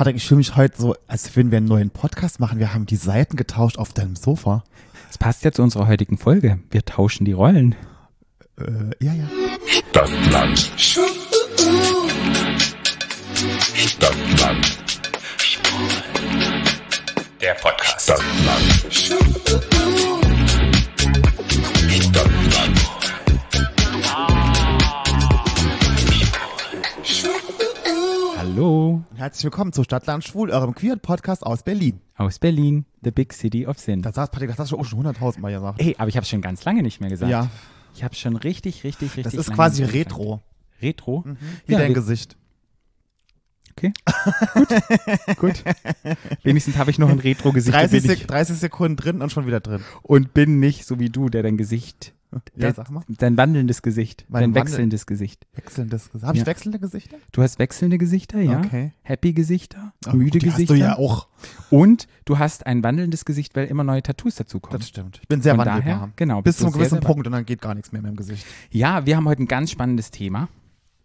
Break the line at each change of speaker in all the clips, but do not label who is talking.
Patrick, ich fühle mich heute so, als würden wir einen neuen Podcast machen. Wir haben die Seiten getauscht auf deinem Sofa.
Das passt ja zu unserer heutigen Folge. Wir tauschen die Rollen.
Äh, ja, ja.
Stadtland. Stadtland.
Der Podcast.
Stadtland. Stadtland.
Hallo
Herzlich willkommen zu Stadtland Schwul, eurem queeren Podcast aus Berlin.
aus Berlin, the big city of sin.
Das sagt Patrick, das hast du auch schon 100.000 Mal gesagt.
Ey, aber ich habe schon ganz lange nicht mehr gesagt.
Ja,
Ich habe schon richtig, richtig, richtig.
das ist quasi
mehr gesagt.
Retro.
Retro?
Wie
Ja,
dein Gesicht.
Okay. gut. gut. Wenigstens habe ich noch ein Retro-Gesicht
30,
bin
Sek
ich,
30 Sekunden drin und schon wieder drin.
und bin nicht so wie du, der dein Gesicht,
Ja, sag mal.
dein wandelndes Gesicht,
Mein
dein
Wandel-
wechselndes Gesicht.
Wechselndes Gesicht. Habe ich
Ja.
wechselnde Gesichter?
Du hast wechselnde Gesichter, ja.
Okay.
Happy Gesichter,
Ach,
müde
gut, die
Gesichter.
Hast du ja auch.
Und du hast ein wandelndes Gesicht, weil immer neue Tattoos dazukommen.
Das stimmt. Ich bin sehr
Von
wandelbar.
daher, genau,
Bis zu einem gewissen Punkt und dann geht gar nichts mehr in meinem Gesicht.
Ja, wir haben heute ein ganz spannendes Thema.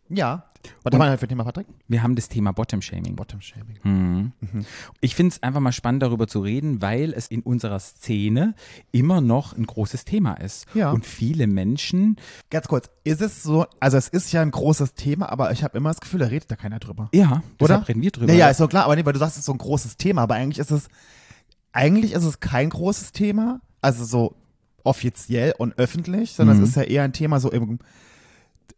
Ja. Was haben wir für ein Thema, Patrick?
Wir haben das Thema Bottom-Shaming.
Bottom Shaming.
Mhm. Ich finde es einfach mal spannend, darüber zu reden, weil es in unserer Szene immer noch ein großes Thema ist.
Ja.
Und viele Menschen,
Ganz kurz, ist es so, also es ist ja ein großes Thema, aber ich habe immer das Gefühl, da redet da keiner drüber.
ja,
Oder?
reden wir drüber.
Naja, ist doch klar, aber nee, weil du sagst, es ist so ein großes Thema, aber eigentlich ist es, eigentlich ist es kein großes Thema, also so offiziell und öffentlich, sondern
Mhm.
es ist ja eher ein Thema so im,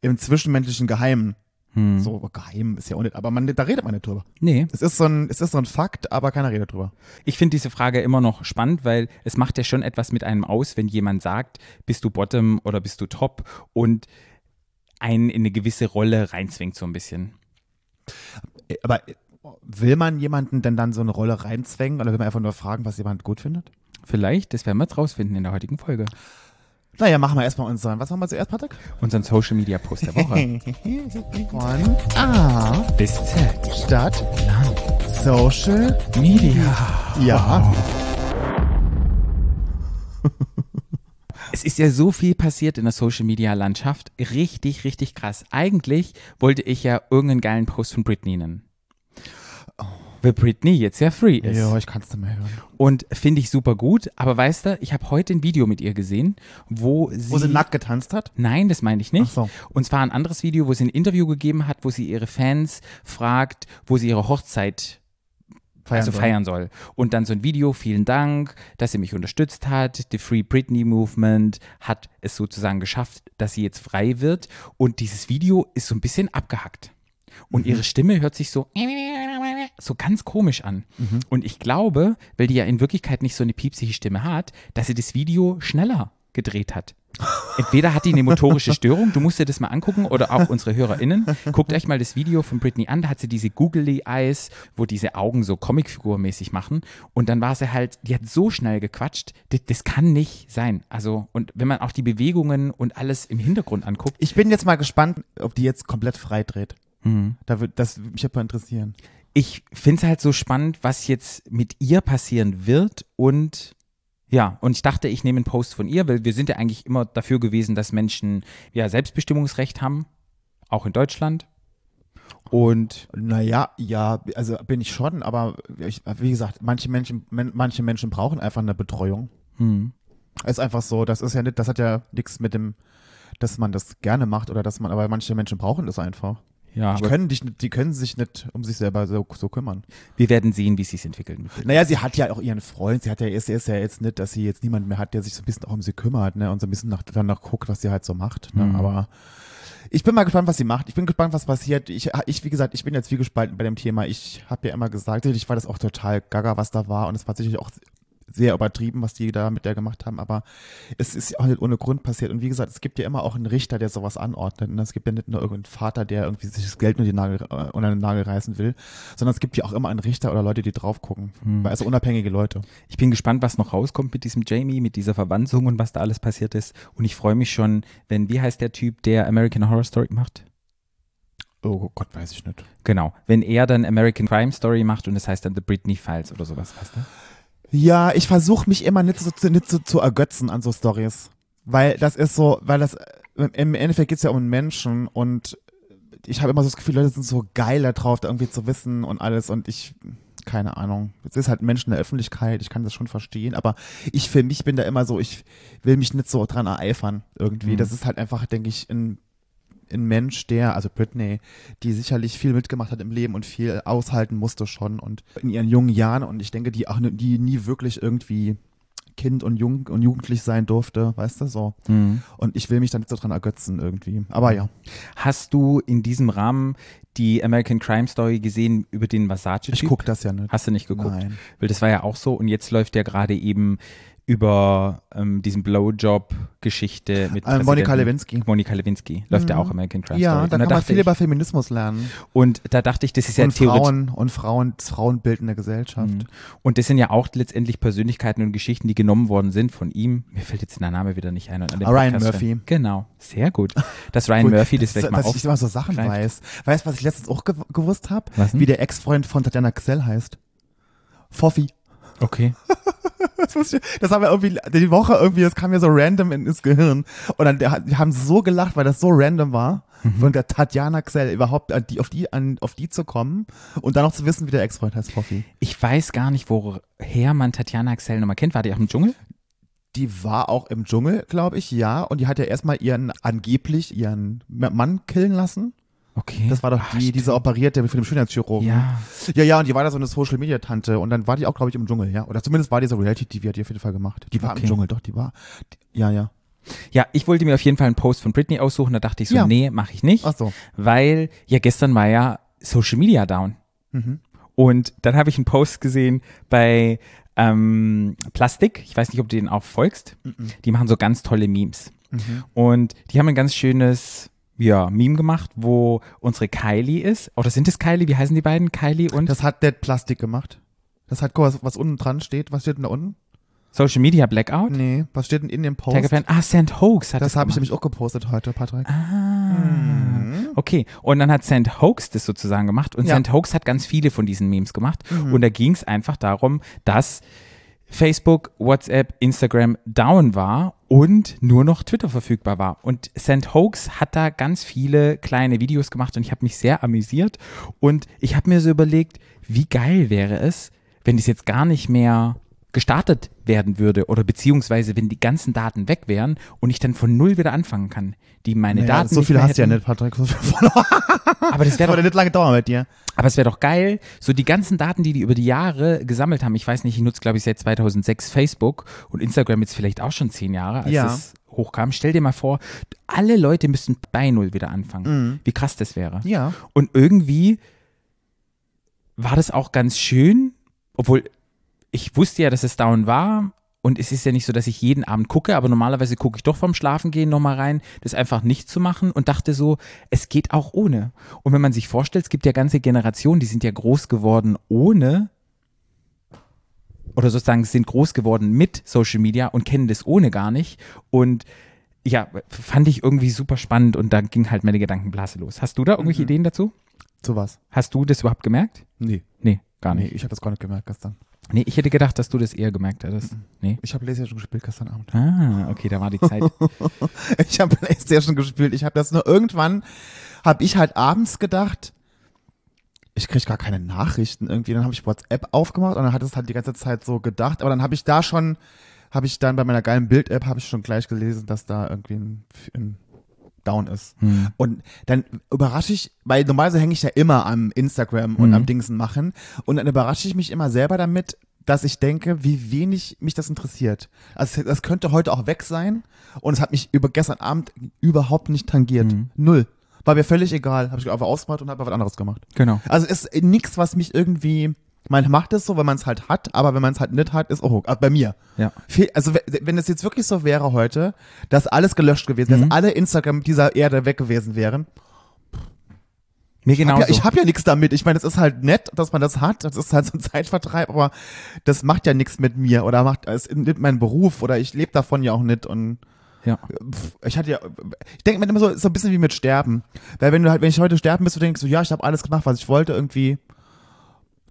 im zwischenmenschlichen Geheimen.
Hm.
So geheim ist ja auch nicht, aber man, da redet man nicht drüber.
Nee,
Es ist so ein, es ist so ein Fakt, aber keiner redet drüber.
ich finde diese Frage immer noch spannend, weil es macht ja schon etwas mit einem aus, wenn jemand sagt, bist du Bottom oder bist du Top und einen in eine gewisse Rolle reinzwingt so ein bisschen.
Äh, Aber äh, will man jemanden denn dann so eine Rolle reinzwängen oder will man einfach nur fragen, was jemand gut findet?
Vielleicht, das werden wir jetzt rausfinden in der heutigen Folge.
Naja, machen wir erstmal unseren, was machen wir zuerst, Patrick?
Unseren Social Media Post der Woche.
Von A,
Bis Z.
Stadt, Social,
Media.
ja.
Es ist ja so viel passiert in der Social Media Landschaft. Richtig, richtig krass. Eigentlich wollte ich ja irgendeinen geilen Post von Britney nennen. Weil Britney jetzt ja free ist.
Ja, ich kann es nicht mehr hören.
Und finde ich super gut. Aber weißt du, ich habe heute ein Video mit ihr gesehen, wo sie.
Wo sie nackt getanzt hat?
Nein, das meine ich nicht.
Ach so.
Und zwar ein anderes Video, wo sie ein Interview gegeben hat, wo sie ihre Fans fragt, wo sie ihre Hochzeit
Feiern
also
soll.
feiern soll. Und dann so ein Video, vielen Dank, dass sie mich unterstützt hat. The Free Britney Movement hat es sozusagen geschafft, dass sie jetzt frei wird. Und dieses Video ist so ein bisschen abgehackt. Und
Mhm.
ihre Stimme hört sich so so ganz komisch an.
Mhm.
Und ich glaube, weil die ja in Wirklichkeit nicht so eine piepsige Stimme hat, dass sie das Video schneller gedreht hat. Entweder hat die eine motorische Störung, du musst dir das mal angucken, oder auch unsere HörerInnen. Guckt euch mal das Video von Britney an, da hat sie diese Googly Eyes, wo diese Augen so Comicfigurmäßig machen. Und dann war sie halt, die hat so schnell gequatscht, das, das kann nicht sein. Also, und wenn man auch die Bewegungen und alles im Hintergrund anguckt,
Ich bin jetzt mal gespannt, ob die jetzt komplett frei dreht.
Mhm.
Da wird, das würde mich aber interessieren.
Ich finde es halt so spannend, was jetzt mit ihr passieren wird und ja, und ich dachte, ich nehme einen Post von ihr, weil wir sind ja eigentlich immer dafür gewesen, dass Menschen ja Selbstbestimmungsrecht haben, auch in Deutschland. Und
Naja, ja, also bin ich schon, aber ich, wie gesagt, manche Menschen, men, manche Menschen brauchen einfach eine Betreuung.
hm,
Ist einfach so, das ist ja nicht, das hat ja nichts mit dem, dass man das gerne macht oder dass man, aber manche Menschen brauchen das einfach.
Ja,
Die können, dich, die können sich nicht um sich selber so, so kümmern.
wir werden sehen, wie es sich entwickelt.
Naja, sie hat ja auch ihren Freund, sie hat ja, ist, ist ja jetzt nicht, dass sie jetzt niemand mehr hat, der sich so ein bisschen auch um sie kümmert, ne, und so ein bisschen nach, danach guckt, was sie halt so macht, ne,
Mhm.
aber ich bin mal gespannt, was sie macht. Ich bin gespannt, was passiert. Ich, ich wie gesagt, ich bin jetzt wie gespalten bei dem Thema. Ich habe ja immer gesagt, ich war das auch total gaga, was da war und es war sicherlich auch sehr übertrieben, was die da mit der gemacht haben, aber es ist ja auch nicht ohne Grund passiert. Und wie gesagt, es gibt ja immer auch einen Richter, der sowas anordnet. Und es gibt ja nicht nur irgendeinen Vater, der irgendwie sich das Geld nur die Nagel, äh, unter den Nagel reißen will, sondern es gibt ja auch immer einen Richter oder Leute, die drauf gucken. Also unabhängige Leute.
Ich bin gespannt, was noch rauskommt mit diesem Jamie, mit dieser Verwanzung und was da alles passiert ist. Und ich freue mich schon, wenn, wie heißt der Typ, der American Horror Story macht?
Oh Gott, weiß ich nicht.
Genau. Wenn er dann American Crime Story macht und es heißt dann The Britney Files oder sowas, weißt du?
Ja, ich versuche mich immer nicht so, zu- nicht so zu ergötzen an so Stories. Weil das ist so, weil das, äh, im Endeffekt geht's ja um Menschen und ich habe immer so das Gefühl, Leute sind so geil da drauf, da irgendwie zu wissen und alles und ich, keine Ahnung. Es ist halt Menschen der Öffentlichkeit, ich kann das schon verstehen, aber ich für mich bin da immer so, ich will mich nicht so dran ereifern irgendwie.
Mhm.
Das ist halt einfach, denke ich, ein, ein Mensch, der, also Britney, die sicherlich viel mitgemacht hat im Leben und viel aushalten musste schon und in ihren jungen Jahren und ich denke, die auch ne- die nie wirklich irgendwie Kind und jung und jugendlich sein durfte, weißt du, so.
Mhm.
Und ich will mich da nicht so dran ergötzen irgendwie. Aber ja.
Hast du in diesem Rahmen die American Crime Story gesehen über den Versace-Typ?
Ich guck das ja nicht.
Hast du nicht geguckt?
Nein.
Weil das war ja auch so und jetzt läuft ja gerade eben über ähm, diesen Blowjob-Geschichte mit
Äh, Monika Lewinsky.
Monika Lewinsky läuft ja
Mhm.
auch American Crime
Ja,
Story.
da
und,
kann man viel
ich,
über Feminismus lernen.
und da dachte ich, das ist ja
und
theoretisch.
Frauen und Frauen, das Frauenbild in der Gesellschaft.
Mhm. Und das sind ja auch letztendlich Persönlichkeiten und Geschichten, die genommen worden sind von ihm. Mir fällt jetzt der Name wieder nicht ein. Und
Ah, Ryan
Podcast-
Murphy.
Genau, sehr gut. Dass Ryan. Murphy das
dass,
vielleicht mal
dass ich immer so Sachen
aufgreift.
weiß. Weißt du, was ich letztens auch ge gewusst habe? Wie der Ex-Freund von Tatjana Xell heißt. Foffi.
Okay.
Das, muss ich, das haben wir irgendwie die Woche irgendwie, das kam mir so random in, ins Gehirn. Und dann die haben so gelacht, weil das so random war,
Mhm.
von der Tatjana Xell überhaupt an die, auf, die, an, auf die zu kommen und dann noch zu wissen, wie der Ex-Freund heißt, Foffi.
Ich weiß gar nicht, woher man Tatjana Axel nochmal kennt. War die auch im Dschungel?
Die war auch im Dschungel, glaube ich, ja. Und die hat ja erstmal ihren, angeblich ihren Mann killen lassen.
Okay.
Das war doch die, diese operierte für den Schönheitschirurgen.
Ja.
Ja, ja, und die war da so eine Social Media Tante und dann war die auch, glaube ich, im Dschungel, ja. Oder zumindest war die so Reality TV, hat die auf jeden Fall gemacht. Die war
Okay.
im Dschungel, doch, die war. Die, ja, ja.
Ja, ich wollte mir auf jeden Fall einen Post von Britney aussuchen. Da dachte ich so,
Ja.
nee, mache ich nicht.
Ach so.
Weil ja gestern war ja Social Media down.
Mhm.
Und dann habe ich einen Post gesehen bei ähm, Plastik. Ich weiß nicht, ob du den auch folgst. Die machen so ganz tolle Memes.
Mhm.
Und die haben ein ganz schönes ja, Meme gemacht, wo unsere Kylie ist. Oder sind es Kylie? Wie heißen die beiden? Kylie und
Das hat Dead Plastik gemacht. Das hat, guck was, was unten dran steht. Was steht denn da unten?
Social Media Blackout?
Nee, was steht denn in dem Post?
Tagafan. Ah, St. Hoax hat
Das
das
habe ich nämlich auch gepostet heute, Patrick.
Ah, okay. Und dann hat St. Hoax das sozusagen gemacht und
Ja.
St. Hoax hat ganz viele von diesen Memes gemacht und da ging es einfach darum, dass Facebook, WhatsApp, Instagram down war und nur noch Twitter verfügbar war. Und St. Hoax hat da ganz viele kleine Videos gemacht und ich habe mich sehr amüsiert und ich habe mir so überlegt, wie geil wäre es, wenn das jetzt gar nicht mehr gestartet werden würde oder beziehungsweise wenn die ganzen Daten weg wären und ich dann von null wieder anfangen kann. Die meine
Naja,
Daten
so viel hast du ja nicht, Patrick.
Aber das wäre doch,
nicht lange dauern mit dir.
aber es wäre doch geil, so die ganzen Daten, die die über die Jahre gesammelt haben. Ich weiß nicht, ich nutze glaube ich seit 2006 Facebook und Instagram jetzt vielleicht auch schon zehn Jahre, als
Ja.
das hochkam. Stell dir mal vor, alle Leute müssten bei null wieder anfangen. Wie krass das wäre.
Mhm. Ja.
Und irgendwie war das auch ganz schön, obwohl ich wusste ja, dass es down war. Und es ist ja nicht so, dass ich jeden Abend gucke, aber normalerweise gucke ich doch vorm Schlafengehen nochmal rein, das einfach nicht zu machen und dachte so, es geht auch ohne. Und wenn man sich vorstellt, es gibt ja ganze Generationen, die sind ja groß geworden ohne oder sozusagen sind groß geworden mit Social Media und kennen das ohne gar nicht. Und ja, fand ich irgendwie super spannend und dann ging halt meine Gedankenblase los. Hast du da irgendwelche Ideen dazu?
Zu was?
Hast du das überhaupt gemerkt?
Nee.
Nee, gar
Nee,
nicht.
ich habe das gar nicht gemerkt gestern.
Nee, ich hätte gedacht, dass du das eher gemerkt hättest. Nee.
Ich habe Playstation gespielt gestern Abend.
Ah, okay, da war die Zeit.
Ich habe Playstation gespielt. Ich habe das nur irgendwann, habe ich halt abends gedacht, ich krieg gar keine Nachrichten irgendwie. Dann habe ich WhatsApp aufgemacht und dann hat es halt die ganze Zeit so gedacht. Aber dann habe ich da schon, habe ich dann bei meiner geilen Bild-App, habe ich schon gleich gelesen, dass da irgendwie ein, ein Down ist.
Hm.
Und dann überrasche ich, weil normalerweise hänge ich ja immer am Instagram und
Mhm.
am Dingsen machen. Und dann überrasche ich mich immer selber damit, dass ich denke, wie wenig mich das interessiert. Also das könnte heute auch weg sein. Und es hat mich über gestern Abend überhaupt nicht tangiert.
Mhm.
Null. War mir völlig egal. Habe ich einfach ausgemacht und habe was anderes gemacht.
Genau.
Also es ist nichts, was mich irgendwie. Man macht es so, wenn man es halt hat, aber wenn man es halt nicht hat, ist auch. Also bei mir.
Ja.
Also we- wenn es jetzt wirklich so wäre heute, dass alles gelöscht gewesen wäre,
Mhm.
dass alle Instagram dieser Erde weg gewesen wären,
Mir
ich
genau
habe ja, ich hab ja nichts damit. Ich meine, es ist halt nett, dass man das hat. Das ist halt so ein Zeitvertreib, aber das macht ja nichts mit mir oder macht es nicht mein Beruf oder ich lebe davon ja auch nicht und
ja.
ich hatte ja, ich denke mir immer so, ist so ein bisschen wie mit Sterben. Weil wenn du halt, wenn ich heute sterben bist, du denkst so, ja, ich habe alles gemacht, was ich wollte irgendwie.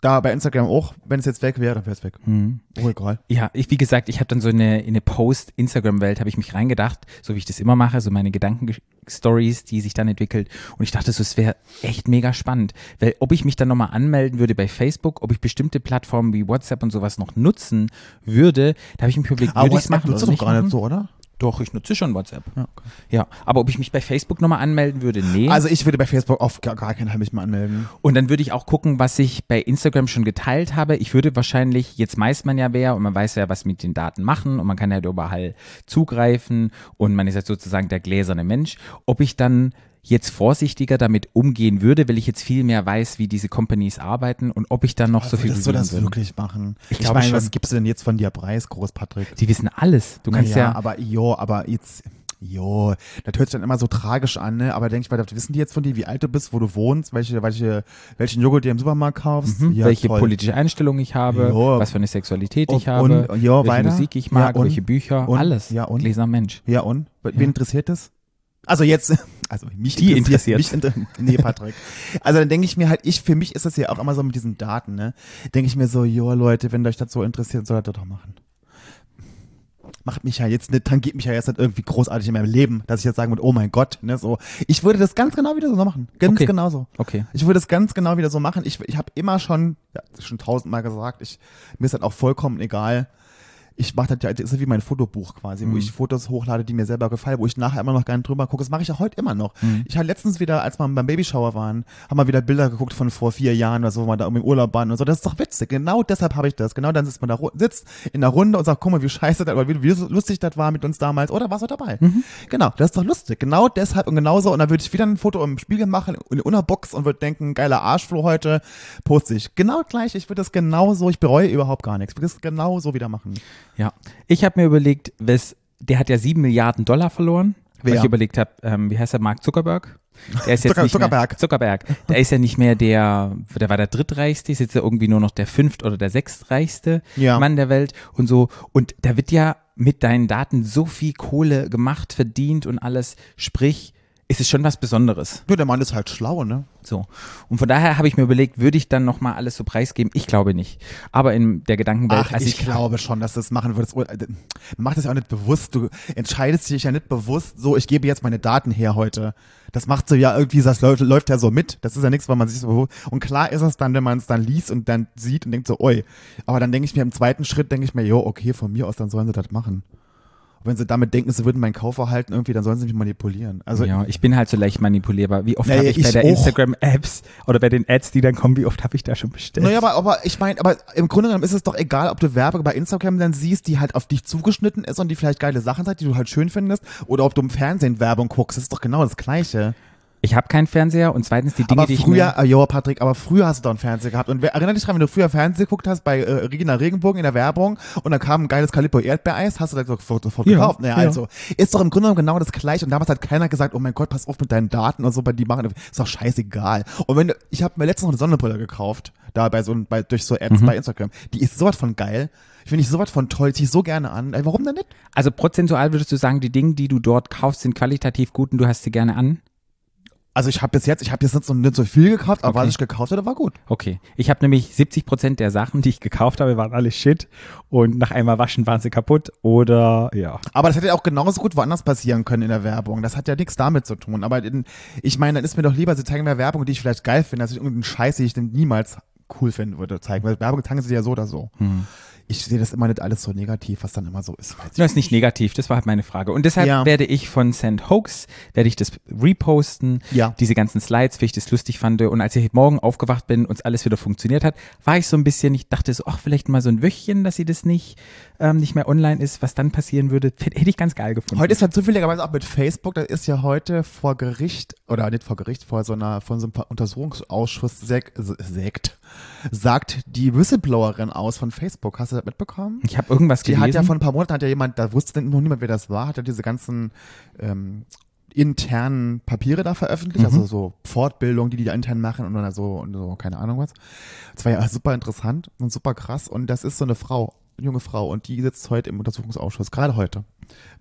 Da bei Instagram auch, wenn es jetzt weg wäre, dann wäre es weg.
Hm.
Oh, egal.
Ja, ich, wie gesagt, ich habe dann so eine, in eine Post-Instagram-Welt habe ich mich reingedacht, so wie ich das immer mache, so meine Gedanken-Stories, die sich dann entwickelt. Und ich dachte so, es wäre echt mega spannend. Weil ob ich mich dann nochmal anmelden würde bei Facebook, ob ich bestimmte Plattformen wie WhatsApp und sowas noch nutzen würde, da habe ich mir überlegt, würde ich es machen
nutzt du doch gar nicht so, oder?
Doch, ich nutze schon WhatsApp.
Ja, okay.
Ja, aber ob ich mich bei Facebook nochmal anmelden würde, nee.
Also ich würde bei Facebook auf gar, gar keinen Fall mich mal anmelden.
Und dann würde ich auch gucken, was ich bei Instagram schon geteilt habe. Ich würde wahrscheinlich, jetzt weiß man ja wer und man weiß ja, was mit den Daten machen und man kann ja überall zugreifen und man ist ja sozusagen der gläserne Mensch. Ob ich dann jetzt vorsichtiger damit umgehen würde, weil ich jetzt viel mehr weiß, wie diese Companies arbeiten und ob ich dann noch so viel
Würdest du das
würde.
wirklich machen?
Ich
Ich,
glaube
meine,
schon.
was gibst du denn jetzt von dir preis, Groß Patrick?
Die wissen alles. Du kannst
ja,
ja,
aber jo, aber jetzt, jo, das hört sich dann immer so tragisch an, ne? Aber denke ich mal, wissen die jetzt von dir, wie alt du bist, wo du wohnst, welche, welche, welchen Joghurt du im Supermarkt kaufst?
hm,
Ja,
welche
toll.
politische Einstellung ich habe,
Jo.
was für eine Sexualität
Und-
ich habe,
und- ja,
welche
weiter?
Musik ich mag,
Ja, und?
welche Bücher,
Und?
alles.
Ja, und?
Gläserner Mensch.
Ja, und? Wen
Ja.
interessiert das? Also jetzt, also mich
Die interessiert.
Mich inter nee, Patrick. Also dann denke ich mir halt, ich, für mich ist das ja auch immer so mit diesen Daten, ne? Denke ich mir so, jo Leute, wenn euch das so interessiert, soll das doch machen. Macht mich ja jetzt nicht, tangiert mich ja jetzt nicht irgendwie großartig in meinem Leben, dass ich jetzt sagen würde, oh mein Gott, ne, so. Ich würde das ganz genau wieder so machen. Ganz
Okay.
genauso.
Okay.
Ich würde es ganz genau wieder so machen. Ich, ich habe immer schon, ja, schon tausendmal gesagt, ich, mir ist das auch vollkommen egal. Ich mache das ja, das ist wie mein Fotobuch quasi,
Mhm.
wo ich Fotos hochlade, die mir selber gefallen, wo ich nachher immer noch gerne drüber gucke. Das mache ich ja heute immer noch.
Mhm.
Ich hatte letztens wieder, als wir beim Babyshower waren, haben wir wieder Bilder geguckt von vor vier Jahren, also wo wir da irgendwie im Urlaub waren und so. Das ist doch witzig. Genau deshalb habe ich das. Genau dann sitzt man da sitzt in der Runde und sagt, guck mal, wie scheiße das, oder wie, wie lustig das war mit uns damals. Oder warst du dabei?
Mhm.
Genau, das ist doch lustig. Genau deshalb und genauso. Und dann würde ich wieder ein Foto im Spiegel machen, in der Box und würde denken, geiler Arschfloh heute, poste ich. Genau gleich. Ich würde das genauso, ich bereue überhaupt gar nichts. Ich würde das genauso wieder machen.
Ja, ich habe mir überlegt, wes, der hat ja sieben Milliarden Dollar verloren. Weil
Wer?
ich überlegt habe, ähm, wie heißt der Mark Zuckerberg? Der ist jetzt
Zucker-
nicht
Zuckerberg.
Mehr, Zuckerberg. Der ist ja nicht mehr der, der war der drittreichste, ist jetzt ja irgendwie nur noch der fünft- oder der sechstreichste
Ja.
Mann der Welt und so. Und da wird ja mit deinen Daten so viel Kohle gemacht, verdient und alles. Sprich, ist es schon was Besonderes.
Ja, der Mann ist halt schlau, ne?
So. Und von daher habe ich mir überlegt, würde ich dann nochmal alles so preisgeben? Ich glaube nicht. Aber in der Gedankenwelt,
Ach,
also
ich, glaube schon, dass du das machen würdest. Äh, Mach das ja auch nicht bewusst. Du entscheidest dich ja nicht bewusst, so, ich gebe jetzt meine Daten her heute. Das machst du ja irgendwie, das läuft, läuft ja so mit. Das ist ja nichts, weil man sich so, und klar ist es dann, wenn man es dann liest und dann sieht und denkt so, oi. Aber dann denke ich mir im zweiten Schritt, denke ich mir, jo, okay, von mir aus, dann sollen sie das machen. Wenn sie damit denken, sie würden mein Kaufverhalten irgendwie, dann sollen sie mich manipulieren. Also,
ja, ich bin halt so leicht manipulierbar. Wie oft
Naja,
habe ich bei
ich
der
auch.
Instagram-Apps oder bei den Ads, die dann kommen, wie oft habe ich da schon bestellt?
Naja, aber, aber ich meine, aber im Grunde genommen ist es doch egal, ob du Werbung bei Instagram dann siehst, die halt auf dich zugeschnitten ist und die vielleicht geile Sachen sagt, die du halt schön findest, oder ob du im Fernsehen Werbung guckst, das ist doch genau das Gleiche.
Ich habe keinen Fernseher und zweitens die Dinge,
aber
die ich
früher,
mir,
äh, jo, Patrick, aber früher hast du doch einen Fernseher gehabt. Und wer, erinner dich dran, wenn du früher Fernsehen geguckt hast bei äh, Regina Regenbogen in der Werbung und dann kam ein geiles Calippo Erdbeereis, hast du das sofort, sofort
Ja,
gekauft. Naja,
ja.
also, ist doch im Grunde genommen genau das Gleiche. Und damals hat keiner gesagt, oh mein Gott, pass auf mit deinen Daten und so, bei die machen, ist doch scheißegal. Und wenn du, ich habe mir letztens noch eine Sonnenbrille gekauft, da bei so, bei, durch so Ads
Mhm.
bei Instagram. Die ist sowas von geil. Finde ich sowas von toll, zieh ich so gerne an. Warum denn nicht?
also prozentual würdest du sagen, die Dinge, die du dort kaufst, sind qualitativ gut und du hast sie gerne an?
Also ich habe bis jetzt, ich habe jetzt nicht so, nicht so viel gekauft, aber
Okay.
was ich gekauft hatte, war gut.
Okay. Ich habe nämlich 70 Prozent der Sachen, die ich gekauft habe, waren alle Shit und nach einmal waschen waren sie kaputt oder ja.
Aber das hätte ja auch genauso gut woanders passieren können in der Werbung. Das hat ja nichts damit zu tun. Aber in, ich meine, dann ist mir doch lieber, sie zeigen mir Werbung, die ich vielleicht geil finde, als ich irgendeinen Scheiß, den ich denn niemals cool finden würde, zeigen. Weil Werbung zeigen sie ja so oder so.
Hm.
Ich sehe das immer nicht alles so negativ, was dann immer so ist.
Das ist nicht negativ, das war halt meine Frage. Und deshalb
Ja.
werde ich von Send Hoax, werde ich das reposten,
Ja.
diese ganzen Slides, wie ich das lustig fand. Und als ich heute Morgen aufgewacht bin und alles wieder funktioniert hat, war ich so ein bisschen, ich dachte so, ach, vielleicht mal so ein Wöchchen, dass sie das nicht, ähm, nicht mehr online ist, was dann passieren würde, hätte ich ganz geil gefunden.
Heute ist ja zufälligerweise auch mit Facebook, da ist ja heute vor Gericht, oder nicht vor Gericht, vor so einer, von so einem Untersuchungsausschuss sekt, sagt die Whistleblowerin aus von Facebook. Hast du das mitbekommen?
ich habe irgendwas
Die
gelesen.
hat ja vor ein paar Monaten, hat ja jemand, da wusste noch niemand, wer das war, hat ja diese ganzen ähm, internen Papiere da veröffentlicht,
Mhm.
also so Fortbildung, die die da intern machen und dann so, und so, keine Ahnung was. Das war ja super interessant und super krass und das ist so eine Frau, eine junge Frau und die sitzt heute im Untersuchungsausschuss, gerade heute,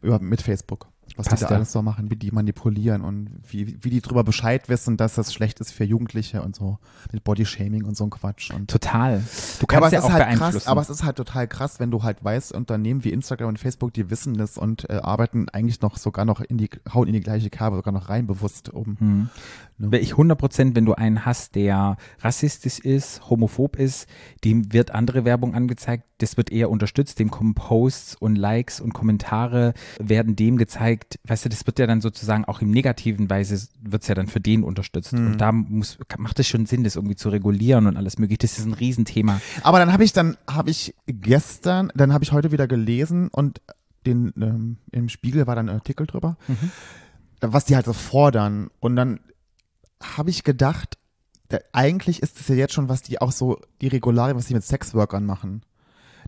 über, mit Facebook. Was
Passt
die da
ja.
alles so machen, wie die manipulieren und wie, wie die drüber Bescheid wissen, dass das schlecht ist für Jugendliche und so. Mit Bodyshaming und so ein Quatsch. Und
Total. Du
Ja, aber
kannst ja,
es
auch
ist halt
beeinflussen.
krass, aber es ist halt total krass, wenn du halt weißt, Unternehmen wie Instagram und Facebook, die wissen das und äh, arbeiten eigentlich noch sogar noch in die, hauen in die gleiche Kerbe sogar noch rein, bewusst um.
Hm. Weil Ich 100 Prozent, wenn du einen hast, der rassistisch ist, homophob ist, dem wird andere Werbung angezeigt, das wird eher unterstützt, dem kommen Posts und Likes und Kommentare werden dem gezeigt, weißt du, das wird ja dann sozusagen auch im negativen Weise, wird es ja dann für den unterstützt.
Hm.
Und da muss, macht es schon Sinn, das irgendwie zu regulieren und alles mögliche. Das ist ein Riesenthema.
Aber dann habe ich dann, habe ich gestern, dann habe ich heute wieder gelesen und den, ähm, im Spiegel war dann ein Artikel drüber,
Mhm.
was die halt so fordern. Und dann habe ich gedacht, da, eigentlich ist es ja jetzt schon, was die auch so, die Regularien, was die mit Sexworkern machen.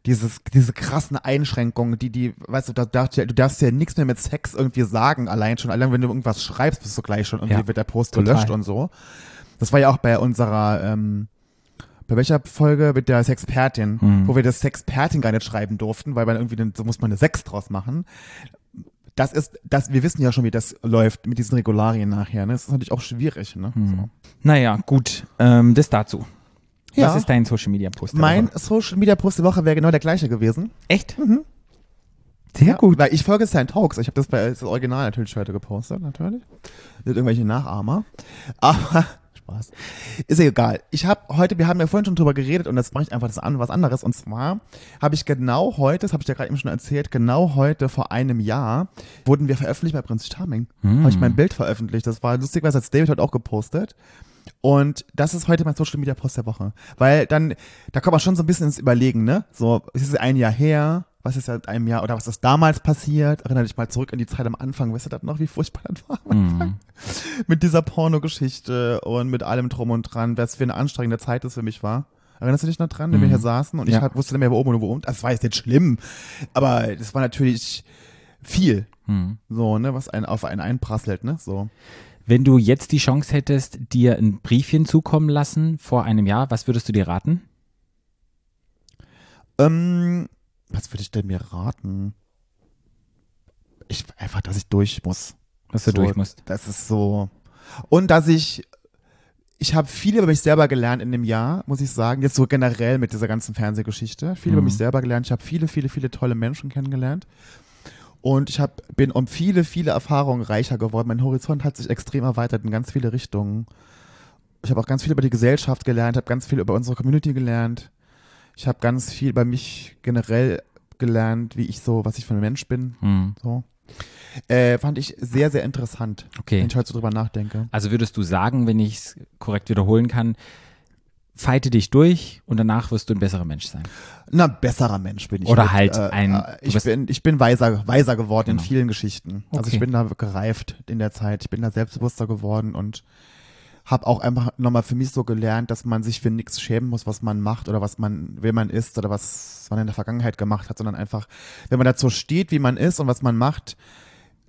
Dieses, diese krassen Einschränkungen, die, die, weißt du, da, darfst du darfst ja nichts mehr mit Sex irgendwie sagen, allein schon, allein wenn du irgendwas schreibst, bist du gleich schon, irgendwie
Ja,
wird der Post
total.
gelöscht und so. Das war ja auch bei unserer, ähm, bei welcher Folge mit der Sexpertin,
Mhm.
wo wir das Sexpertin gar nicht schreiben durften, weil man irgendwie, dann, so muss man eine Sex draus machen. Das ist, das, wir wissen ja schon, wie das läuft mit diesen Regularien nachher, ne? Das ist natürlich auch schwierig, ne? So.
Naja, gut, ähm, das dazu.
Ja.
Was ist dein Social Media Post?
Mein? Social Media Post der Woche wäre genau der gleiche gewesen.
Echt? Sehr
Ja,
gut.
Weil ich folge Science Talks. Ich habe das bei das Original natürlich heute gepostet, natürlich. Mit irgendwelche Nachahmer. Aber Spaß. Ist ja egal. Ich habe heute, wir haben ja vorhin schon drüber geredet und das mache ich einfach das an, was anderes. Und zwar habe ich genau heute, das habe ich dir gerade eben schon erzählt, genau heute vor einem Jahr wurden wir veröffentlicht bei Prinz Charming. Habe ich mein Bild veröffentlicht. Das war lustigerweise hat David heute auch gepostet. Und das ist heute mein Social Media Post der Woche. Weil dann, da kommt man schon so ein bisschen ins Überlegen, ne? So, es ist ein Jahr her, was ist seit einem Jahr, oder was ist damals passiert? Erinnere dich mal zurück an die Zeit am Anfang, weißt du das noch, wie furchtbar das war am Anfang? Mit dieser Pornogeschichte und mit allem drum und dran, was für eine anstrengende Zeit das für mich war. Erinnerst du dich noch dran, wenn wir hier saßen und
Ja.
ich halt wusste nicht mehr, wo oben und wo unten? Das war jetzt nicht schlimm, aber das war natürlich viel,
Hm.
so, ne, was einen auf einen einprasselt, ne, so.
Wenn du jetzt die Chance hättest, dir ein Briefchen zukommen lassen vor einem Jahr, was würdest du dir raten?
Ähm, was würde ich denn mir raten? Ich, einfach, dass ich durch muss.
Was du
So,
durch musst.
Das ist so. Und dass ich, ich habe viel über mich selber gelernt in dem Jahr, muss ich sagen. Jetzt so generell mit dieser ganzen Fernsehgeschichte. Viel über
Mhm.
mich selber gelernt. Ich habe viele, viele, viele tolle Menschen kennengelernt. Und ich hab, bin um viele, viele Erfahrungen reicher geworden. Mein Horizont hat sich extrem erweitert in ganz viele Richtungen. Ich habe auch ganz viel über die Gesellschaft gelernt, habe ganz viel über unsere Community gelernt. Ich habe ganz viel über mich generell gelernt, wie ich so, was ich für ein Mensch bin.
Hm.
So. Äh, fand ich sehr, sehr interessant,
Okay.
wenn ich heute so drüber nachdenke.
Also würdest du sagen, wenn ich es korrekt wiederholen kann, fighte dich durch und danach wirst du ein besserer Mensch sein.
Na, besserer Mensch bin ich.
Oder
mit,
halt
äh,
ein-
äh, Ich bin, ich bin weiser, weiser geworden
Genau.
in vielen Geschichten. Also
Okay.
ich bin da gereift in der Zeit. Ich bin da selbstbewusster geworden und habe auch einfach nochmal für mich so gelernt, dass man sich für nichts schämen muss, was man macht oder was man, wer man ist oder was man in der Vergangenheit gemacht hat, sondern einfach, wenn man dazu steht, wie man ist und was man macht,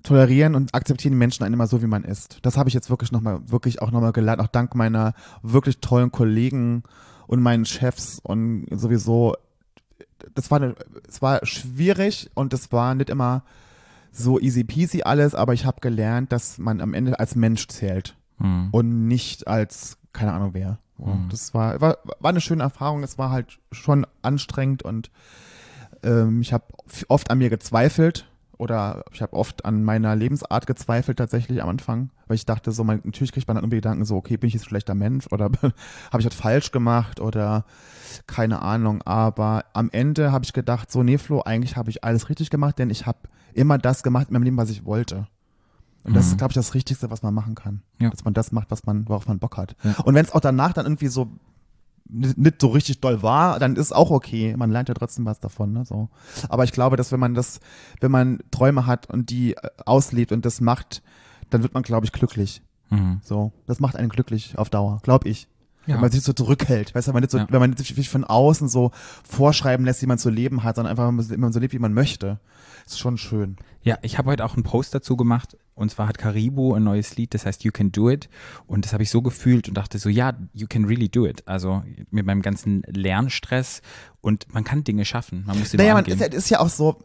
tolerieren und akzeptieren die Menschen einen immer so, wie man ist. Das habe ich jetzt wirklich nochmal, wirklich auch nochmal gelernt, auch dank meiner wirklich tollen Kollegen und meinen Chefs und sowieso. Das war, es war schwierig und es war nicht immer so easy peasy alles, aber ich habe gelernt, dass man am Ende als Mensch zählt
Hm.
und nicht als keine Ahnung wer.
Mhm.
Das war, war war eine schöne Erfahrung. Es war halt schon anstrengend und ähm, ich habe oft an mir gezweifelt oder ich habe oft an meiner Lebensart gezweifelt tatsächlich am Anfang, weil ich dachte so, man, natürlich kriegt man dann irgendwie Gedanken so, okay, bin ich jetzt ein schlechter Mensch oder habe ich das falsch gemacht oder keine Ahnung. Aber am Ende habe ich gedacht so, nee Flo, eigentlich habe ich alles richtig gemacht, denn ich habe immer das gemacht in meinem Leben, was ich wollte. Und das
Mhm.
ist, glaube ich, das Richtigste, was man machen kann.
Ja.
Dass man das macht, was man, worauf man Bock hat.
Ja.
Und wenn es auch danach dann irgendwie so nicht nicht so richtig doll war, dann ist auch okay. Man lernt ja trotzdem was davon, ne? So. Aber ich glaube, dass wenn man das, wenn man Träume hat und die äh, auslebt und das macht, dann wird man, glaube ich, glücklich.
Mhm.
So. Das macht einen glücklich auf Dauer, glaube ich.
Ja.
Wenn man sich so zurückhält, weißt du, wenn man nicht so,
Ja.
wenn man nicht sich von außen so vorschreiben lässt, wie man zu leben hat, sondern einfach immer so lebt, wie man möchte. Ist schon schön.
Ja, ich habe heute auch einen Post dazu gemacht und zwar hat Karibu ein neues Lied, das heißt You Can Do It und das habe ich so gefühlt und dachte so, ja, you can really do it. Also mit meinem ganzen Lernstress und man kann Dinge schaffen, man muss sie
Naja, man ja- ist ja auch so,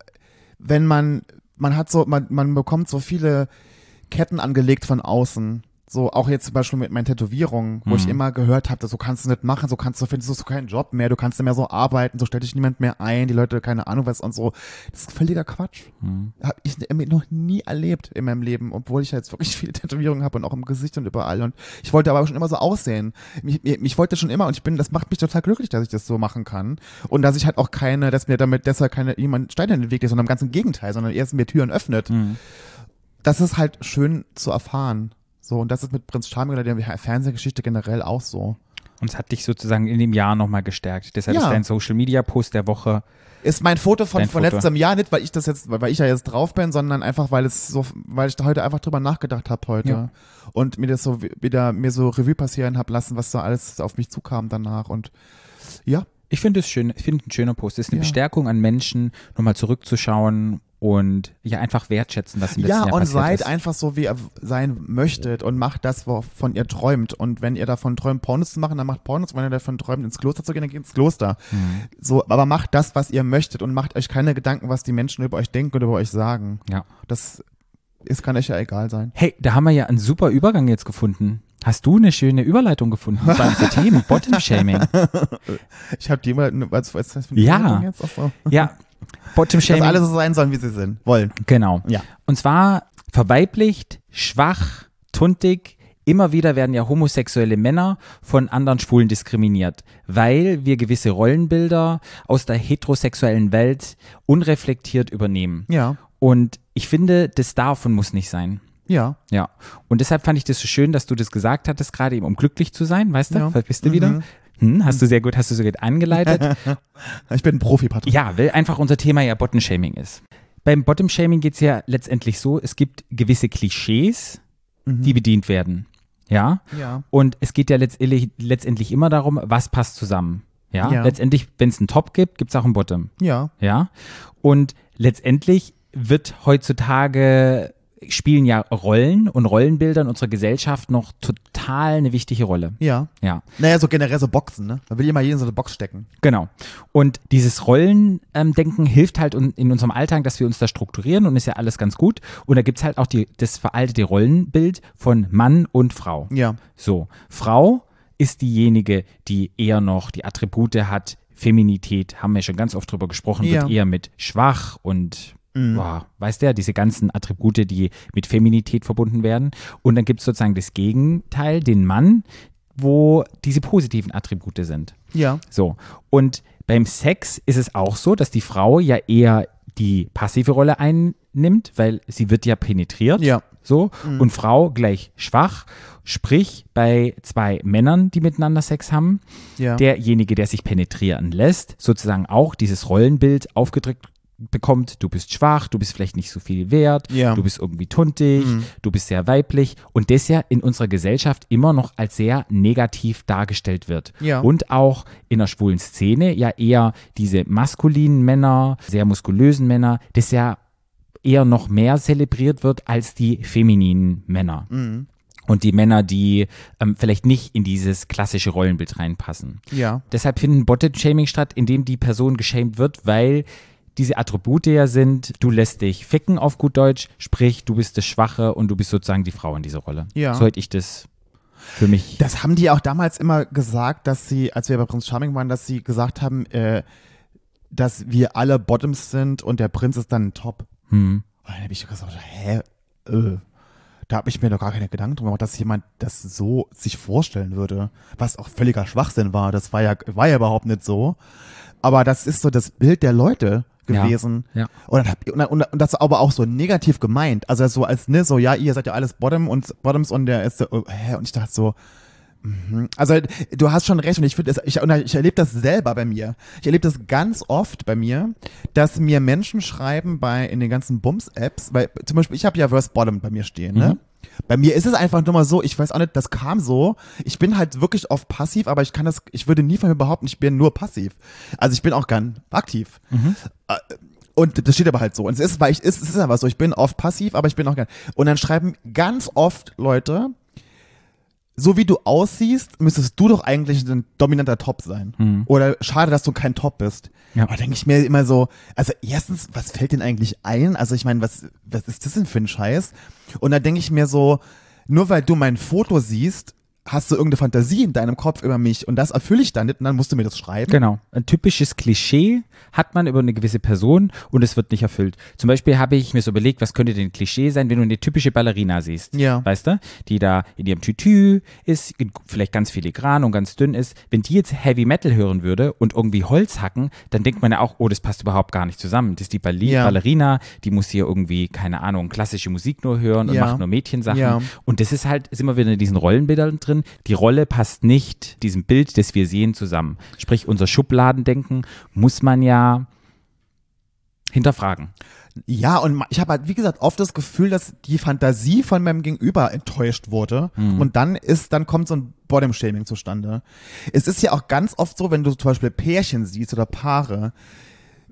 wenn man, man hat so, man, man bekommt so viele Ketten angelegt von außen. So, auch jetzt zum Beispiel mit meinen Tätowierungen, wo ich
Mhm.
immer gehört habe, so kannst du nicht machen, so kannst du, findest du so keinen Job mehr, du kannst nicht mehr so arbeiten, so stellt dich niemand mehr ein, die Leute, keine Ahnung was und so. Das ist völliger Quatsch.
Mhm.
Habe ich noch nie erlebt in meinem Leben, obwohl ich ja jetzt wirklich viele Tätowierungen habe und auch im Gesicht und überall. Und ich wollte aber schon immer so aussehen. Mich, mich, mich wollte schon immer und ich bin, das macht mich total glücklich, dass ich das so machen kann. Und dass ich halt auch keine, dass mir damit deshalb keine jemand Stein in den Weg legt, sondern im ganzen Gegenteil, sondern erst mir Türen öffnet.
Mhm.
Das ist halt schön zu erfahren. So, und das ist mit Prinz Charming oder der Fernsehgeschichte generell auch so.
Und es hat dich sozusagen in dem Jahr nochmal gestärkt. Deshalb
Ja.
ist dein Social Media Post der Woche.
Ist mein Foto von, von
Foto.
letztem Jahr nicht, weil ich das jetzt, weil weil ich ja jetzt drauf bin, sondern einfach, weil es so, weil ich da heute einfach drüber nachgedacht habe heute
Ja.
und mir das so wi- wieder mir so Revue passieren habe lassen, was da alles auf mich zukam danach und ja,
Ich finde es schön, ich finde ein schöner Post. Es ist eine
Ja.
Bestärkung an Menschen, nochmal zurückzuschauen und ja einfach wertschätzen, was im letzten
ja
Jahr
und
passiert
seid
ist.
einfach so, wie ihr sein möchtet und macht das, wovon ihr träumt und wenn ihr davon träumt, Pornos zu machen, dann macht Pornos, wenn ihr davon träumt, ins Kloster zu gehen, dann geht ins Kloster.
Mhm.
So, aber macht das, was ihr möchtet und macht euch keine Gedanken, was die Menschen über euch denken oder über euch sagen.
Ja.
Das ist, kann euch ja egal sein.
Hey, da haben wir ja einen super Übergang jetzt gefunden. Hast du eine schöne Überleitung gefunden zu unseren Themen? Bottom Shaming.
Ich habe die mal, was, was, was für eine
Ja.
Jetzt? Ach so.
Ja, Bottom
Dass
Shaming.
alle so sein sollen, wie sie sind, wollen.
Genau.
Ja.
Und zwar verweiblicht, schwach, tuntig. Immer wieder werden ja homosexuelle Männer von anderen Schwulen diskriminiert, weil wir gewisse Rollenbilder aus der heterosexuellen Welt unreflektiert übernehmen.
Ja,
Und ich finde, das darf und muss nicht sein.
Ja.
Ja. Und deshalb fand ich das so schön, dass du das gesagt hattest, gerade eben um glücklich zu sein, weißt du?
Ja.
Bist du wieder?
Mhm.
Hm, hast du sehr gut, hast du so gut angeleitet.
Ich bin ein Profi, Patrick.
Ja, weil einfach unser Thema ja Bottom-Shaming ist. Beim Bottom-Shaming geht es ja letztendlich so, es gibt gewisse Klischees, die bedient werden. Ja.
Ja.
Und es geht ja letztendlich, letztendlich immer darum, was passt zusammen. Ja.
Ja.
Letztendlich, wenn es einen Top gibt, gibt es auch einen Bottom.
Ja.
Ja. Und letztendlich wird heutzutage spielen ja Rollen und Rollenbilder in unserer Gesellschaft noch total eine wichtige Rolle.
Ja.
Ja.
Naja, so generell so Boxen, ne? Da will jemand jeden in so eine Box stecken.
Genau. Und dieses Rollendenken hilft halt in unserem Alltag, dass wir uns da strukturieren und ist ja alles ganz gut. Und da gibt's halt auch die, das veraltete Rollenbild von Mann und Frau.
Ja.
So, Frau ist diejenige, die eher noch die Attribute hat. Feminität, haben wir schon ganz oft drüber gesprochen,
Ja.
wird eher mit schwach und
Mhm.
boah, weißt du, diese ganzen Attribute, die mit Feminität verbunden werden. Und dann gibt's sozusagen das Gegenteil, den Mann, wo diese positiven Attribute sind.
Ja.
So. Und beim Sex ist es auch so, dass die Frau ja eher die passive Rolle einnimmt, weil sie wird ja penetriert.
Ja.
So. Und Frau gleich schwach. Sprich, bei zwei Männern, die miteinander Sex haben,
Ja.
derjenige, der sich penetrieren lässt, sozusagen auch dieses Rollenbild aufgedrückt bekommt, du bist schwach, du bist vielleicht nicht so viel wert,
Ja.
du bist irgendwie tuntig, du bist sehr weiblich und das ja in unserer Gesellschaft immer noch als sehr negativ dargestellt wird.
Ja.
Und auch in der schwulen Szene ja eher diese maskulinen Männer, sehr muskulösen Männer, das ja eher noch mehr zelebriert wird als die femininen Männer.
Mhm.
Und die Männer, die ähm, vielleicht nicht in dieses klassische Rollenbild reinpassen.
Ja.
Deshalb finden Bottom-Shaming statt, indem die Person geschämt wird, weil diese Attribute ja sind, du lässt dich ficken auf gut Deutsch, sprich, du bist das Schwache und du bist sozusagen die Frau in dieser Rolle.
Ja.
So hätte ich das für mich.
Das haben die auch damals immer gesagt, dass sie, als wir bei Prinz Charming waren, dass sie gesagt haben, äh, dass wir alle Bottoms sind und der Prinz ist dann ein Top.
Hm.
Und dann habe ich gesagt, hä? Äh, da habe ich mir doch gar keine Gedanken drüber gemacht, dass jemand das so sich vorstellen würde. Was auch völliger Schwachsinn war. Das war ja, war ja überhaupt nicht so. Aber das ist so das Bild der Leute gewesen.
ja.
Und, dann hab, und, und das aber auch so negativ gemeint. Also so als, ne, so, ja, ihr seid ja alles Bottom und Bottoms und der ist so, oh, hä? Und ich dachte so, mhm. also du hast schon recht und ich finde, ich, ich erlebe das selber bei mir. Ich erlebe das ganz oft bei mir, dass mir Menschen schreiben bei in den ganzen Bums-Apps, weil zum Beispiel ich habe ja Verse Bottom bei mir stehen, ne? Bei mir ist es einfach nur mal so, ich weiß auch nicht, das kam so. Ich bin halt wirklich oft passiv, aber ich kann das, ich würde nie von mir behaupten, ich bin nur passiv. Also ich bin auch gern aktiv. Äh, Und das steht aber halt so. Und es ist, weil ich, es ist aber so, ich bin oft passiv, aber ich bin auch gern. Und dann schreiben ganz oft Leute, so wie du aussiehst, müsstest du doch eigentlich ein dominanter Top sein. Oder schade, dass du kein Top bist.
Mhm. Ja.
Aber denke ich mir immer so, also erstens, was fällt denn eigentlich ein? Also ich meine, was, was ist das denn für ein Scheiß? Und da denke ich mir so, nur weil du mein Foto siehst, hast du irgendeine Fantasie in deinem Kopf über mich und das erfülle ich dann nicht und dann musst du mir das schreiben.
Genau. Ein typisches Klischee hat man über eine gewisse Person und es wird nicht erfüllt. Zum Beispiel habe ich mir so überlegt, was könnte denn ein Klischee sein, wenn du eine typische Ballerina siehst.
Ja.
Weißt du? Die da in ihrem Tütü ist, vielleicht ganz filigran und ganz dünn ist. Wenn die jetzt Heavy Metal hören würde und irgendwie Holz hacken, dann denkt man ja auch, oh, das passt überhaupt gar nicht zusammen. Das ist die Balli
Ja.
Ballerina, die muss hier irgendwie, keine Ahnung, klassische Musik nur hören und
Ja.
macht nur Mädchensachen.
Ja.
Und das ist halt, sind wir wieder in diesen Rollenbildern drin. Die Rolle passt nicht diesem Bild, das wir sehen, zusammen. Sprich, unser Schubladendenken muss man ja hinterfragen.
Ja, und ich habe halt, wie gesagt, oft das Gefühl, dass die Fantasie von meinem Gegenüber enttäuscht wurde. Und dann ist, dann kommt so ein Bottom-Shaming zustande. Es ist ja auch ganz oft so, wenn du zum Beispiel Pärchen siehst oder Paare,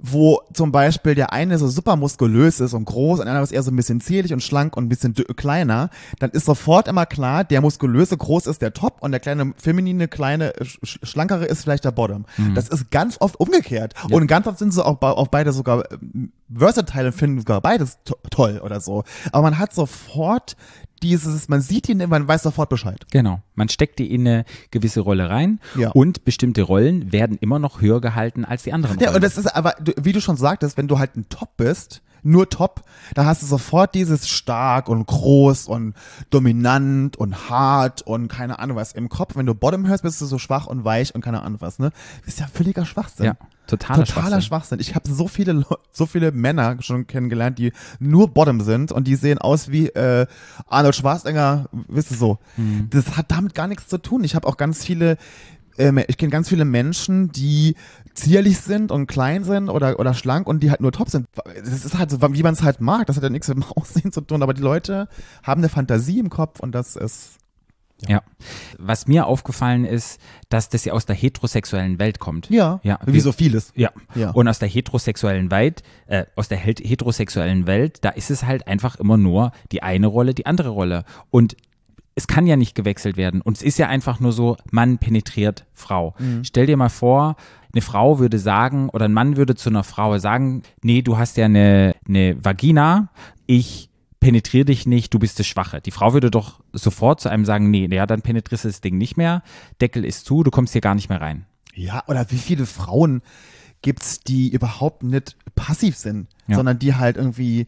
wo zum Beispiel der eine so super muskulös ist und groß und der andere ist eher so ein bisschen zierlich und schlank und ein bisschen kleiner, dann ist sofort immer klar, der muskulöse groß ist der Top und der kleine feminine kleine sch sch- schlankere ist vielleicht der Bottom. Das ist ganz oft umgekehrt und ganz oft sind sie auch, auch beide sogar ähm, versatile und finden sogar beides to toll oder so. Aber man hat sofort dieses, man sieht ihn, man weiß sofort Bescheid.
Genau. Man steckt die in eine gewisse Rolle rein
Ja.
und bestimmte Rollen werden immer noch höher gehalten als die anderen
Ja,
Rollen.
und das ist aber, wie du schon sagtest, wenn du halt ein Top bist, nur Top, da hast du sofort dieses stark und groß und dominant und hart und keine Ahnung was im Kopf. Wenn du Bottom hörst, bist du so schwach und weich und keine Ahnung was, ne? Das ist ja völliger Schwachsinn.
ja, totaler,
Totaler
Schwachsinn.
Schwachsinn. Ich habe so viele so viele Männer schon kennengelernt, die nur Bottom sind und die sehen aus wie äh, Arnold Schwarzenegger, wisst ihr so.
Mhm.
Das hat damit gar nichts zu tun. Ich habe auch ganz viele ähm, ich kenne ganz viele Menschen, die zierlich sind und klein sind oder, oder schlank und die halt nur top sind. Das ist halt so, wie man es halt mag. Das hat ja nichts mit dem Aussehen zu tun, aber die Leute haben eine Fantasie im Kopf und das ist
Ja. Was mir aufgefallen ist, dass das ja aus der heterosexuellen Welt kommt.
ja,
Ja,
wie
wir-
so vieles.
Ja.
Ja.
Und aus der heterosexuellen Welt, äh, aus der heterosexuellen Welt, da ist es halt einfach immer nur die eine Rolle, die andere Rolle. Und es kann ja nicht gewechselt werden. Und es ist ja einfach nur so, Mann penetriert Frau. Stell dir mal vor, eine Frau würde sagen, oder ein Mann würde zu einer Frau sagen, nee, du hast ja eine, eine Vagina, ich penetriere dich nicht, du bist das Schwache. Die Frau würde doch sofort zu einem sagen, nee, ja, dann penetrierst du das Ding nicht mehr, Deckel ist zu, du kommst hier gar nicht mehr rein.
Ja, oder wie viele Frauen gibt's, die überhaupt nicht passiv sind,
Ja.
sondern die halt irgendwie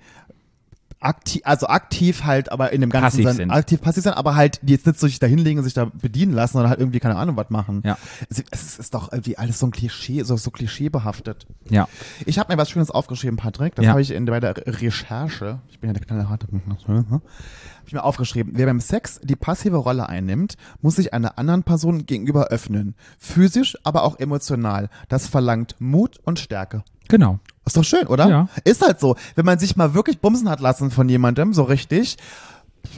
aktiv, also aktiv halt, aber in dem ganzen
Passiv
Sinn-
sind.
aktiv passiv sind, aber halt, die jetzt nicht so sich da hinlegen und sich da bedienen lassen, sondern halt irgendwie keine Ahnung was machen.
Ja.
Es, es ist doch irgendwie alles so ein Klischee, so, so klischeebehaftet.
Ja.
Ich habe mir was Schönes aufgeschrieben, Patrick. Das
Ja.
habe ich in, bei der Re- Recherche, ich bin ja der kleine harte, habe ich mir aufgeschrieben. Wer beim Sex die passive Rolle einnimmt, muss sich einer anderen Person gegenüber öffnen. Physisch, aber auch emotional. Das verlangt Mut und Stärke.
Genau.
Ist doch schön, oder?
Ja.
Ist halt so. Wenn man sich mal wirklich bumsen hat lassen von jemandem, so richtig,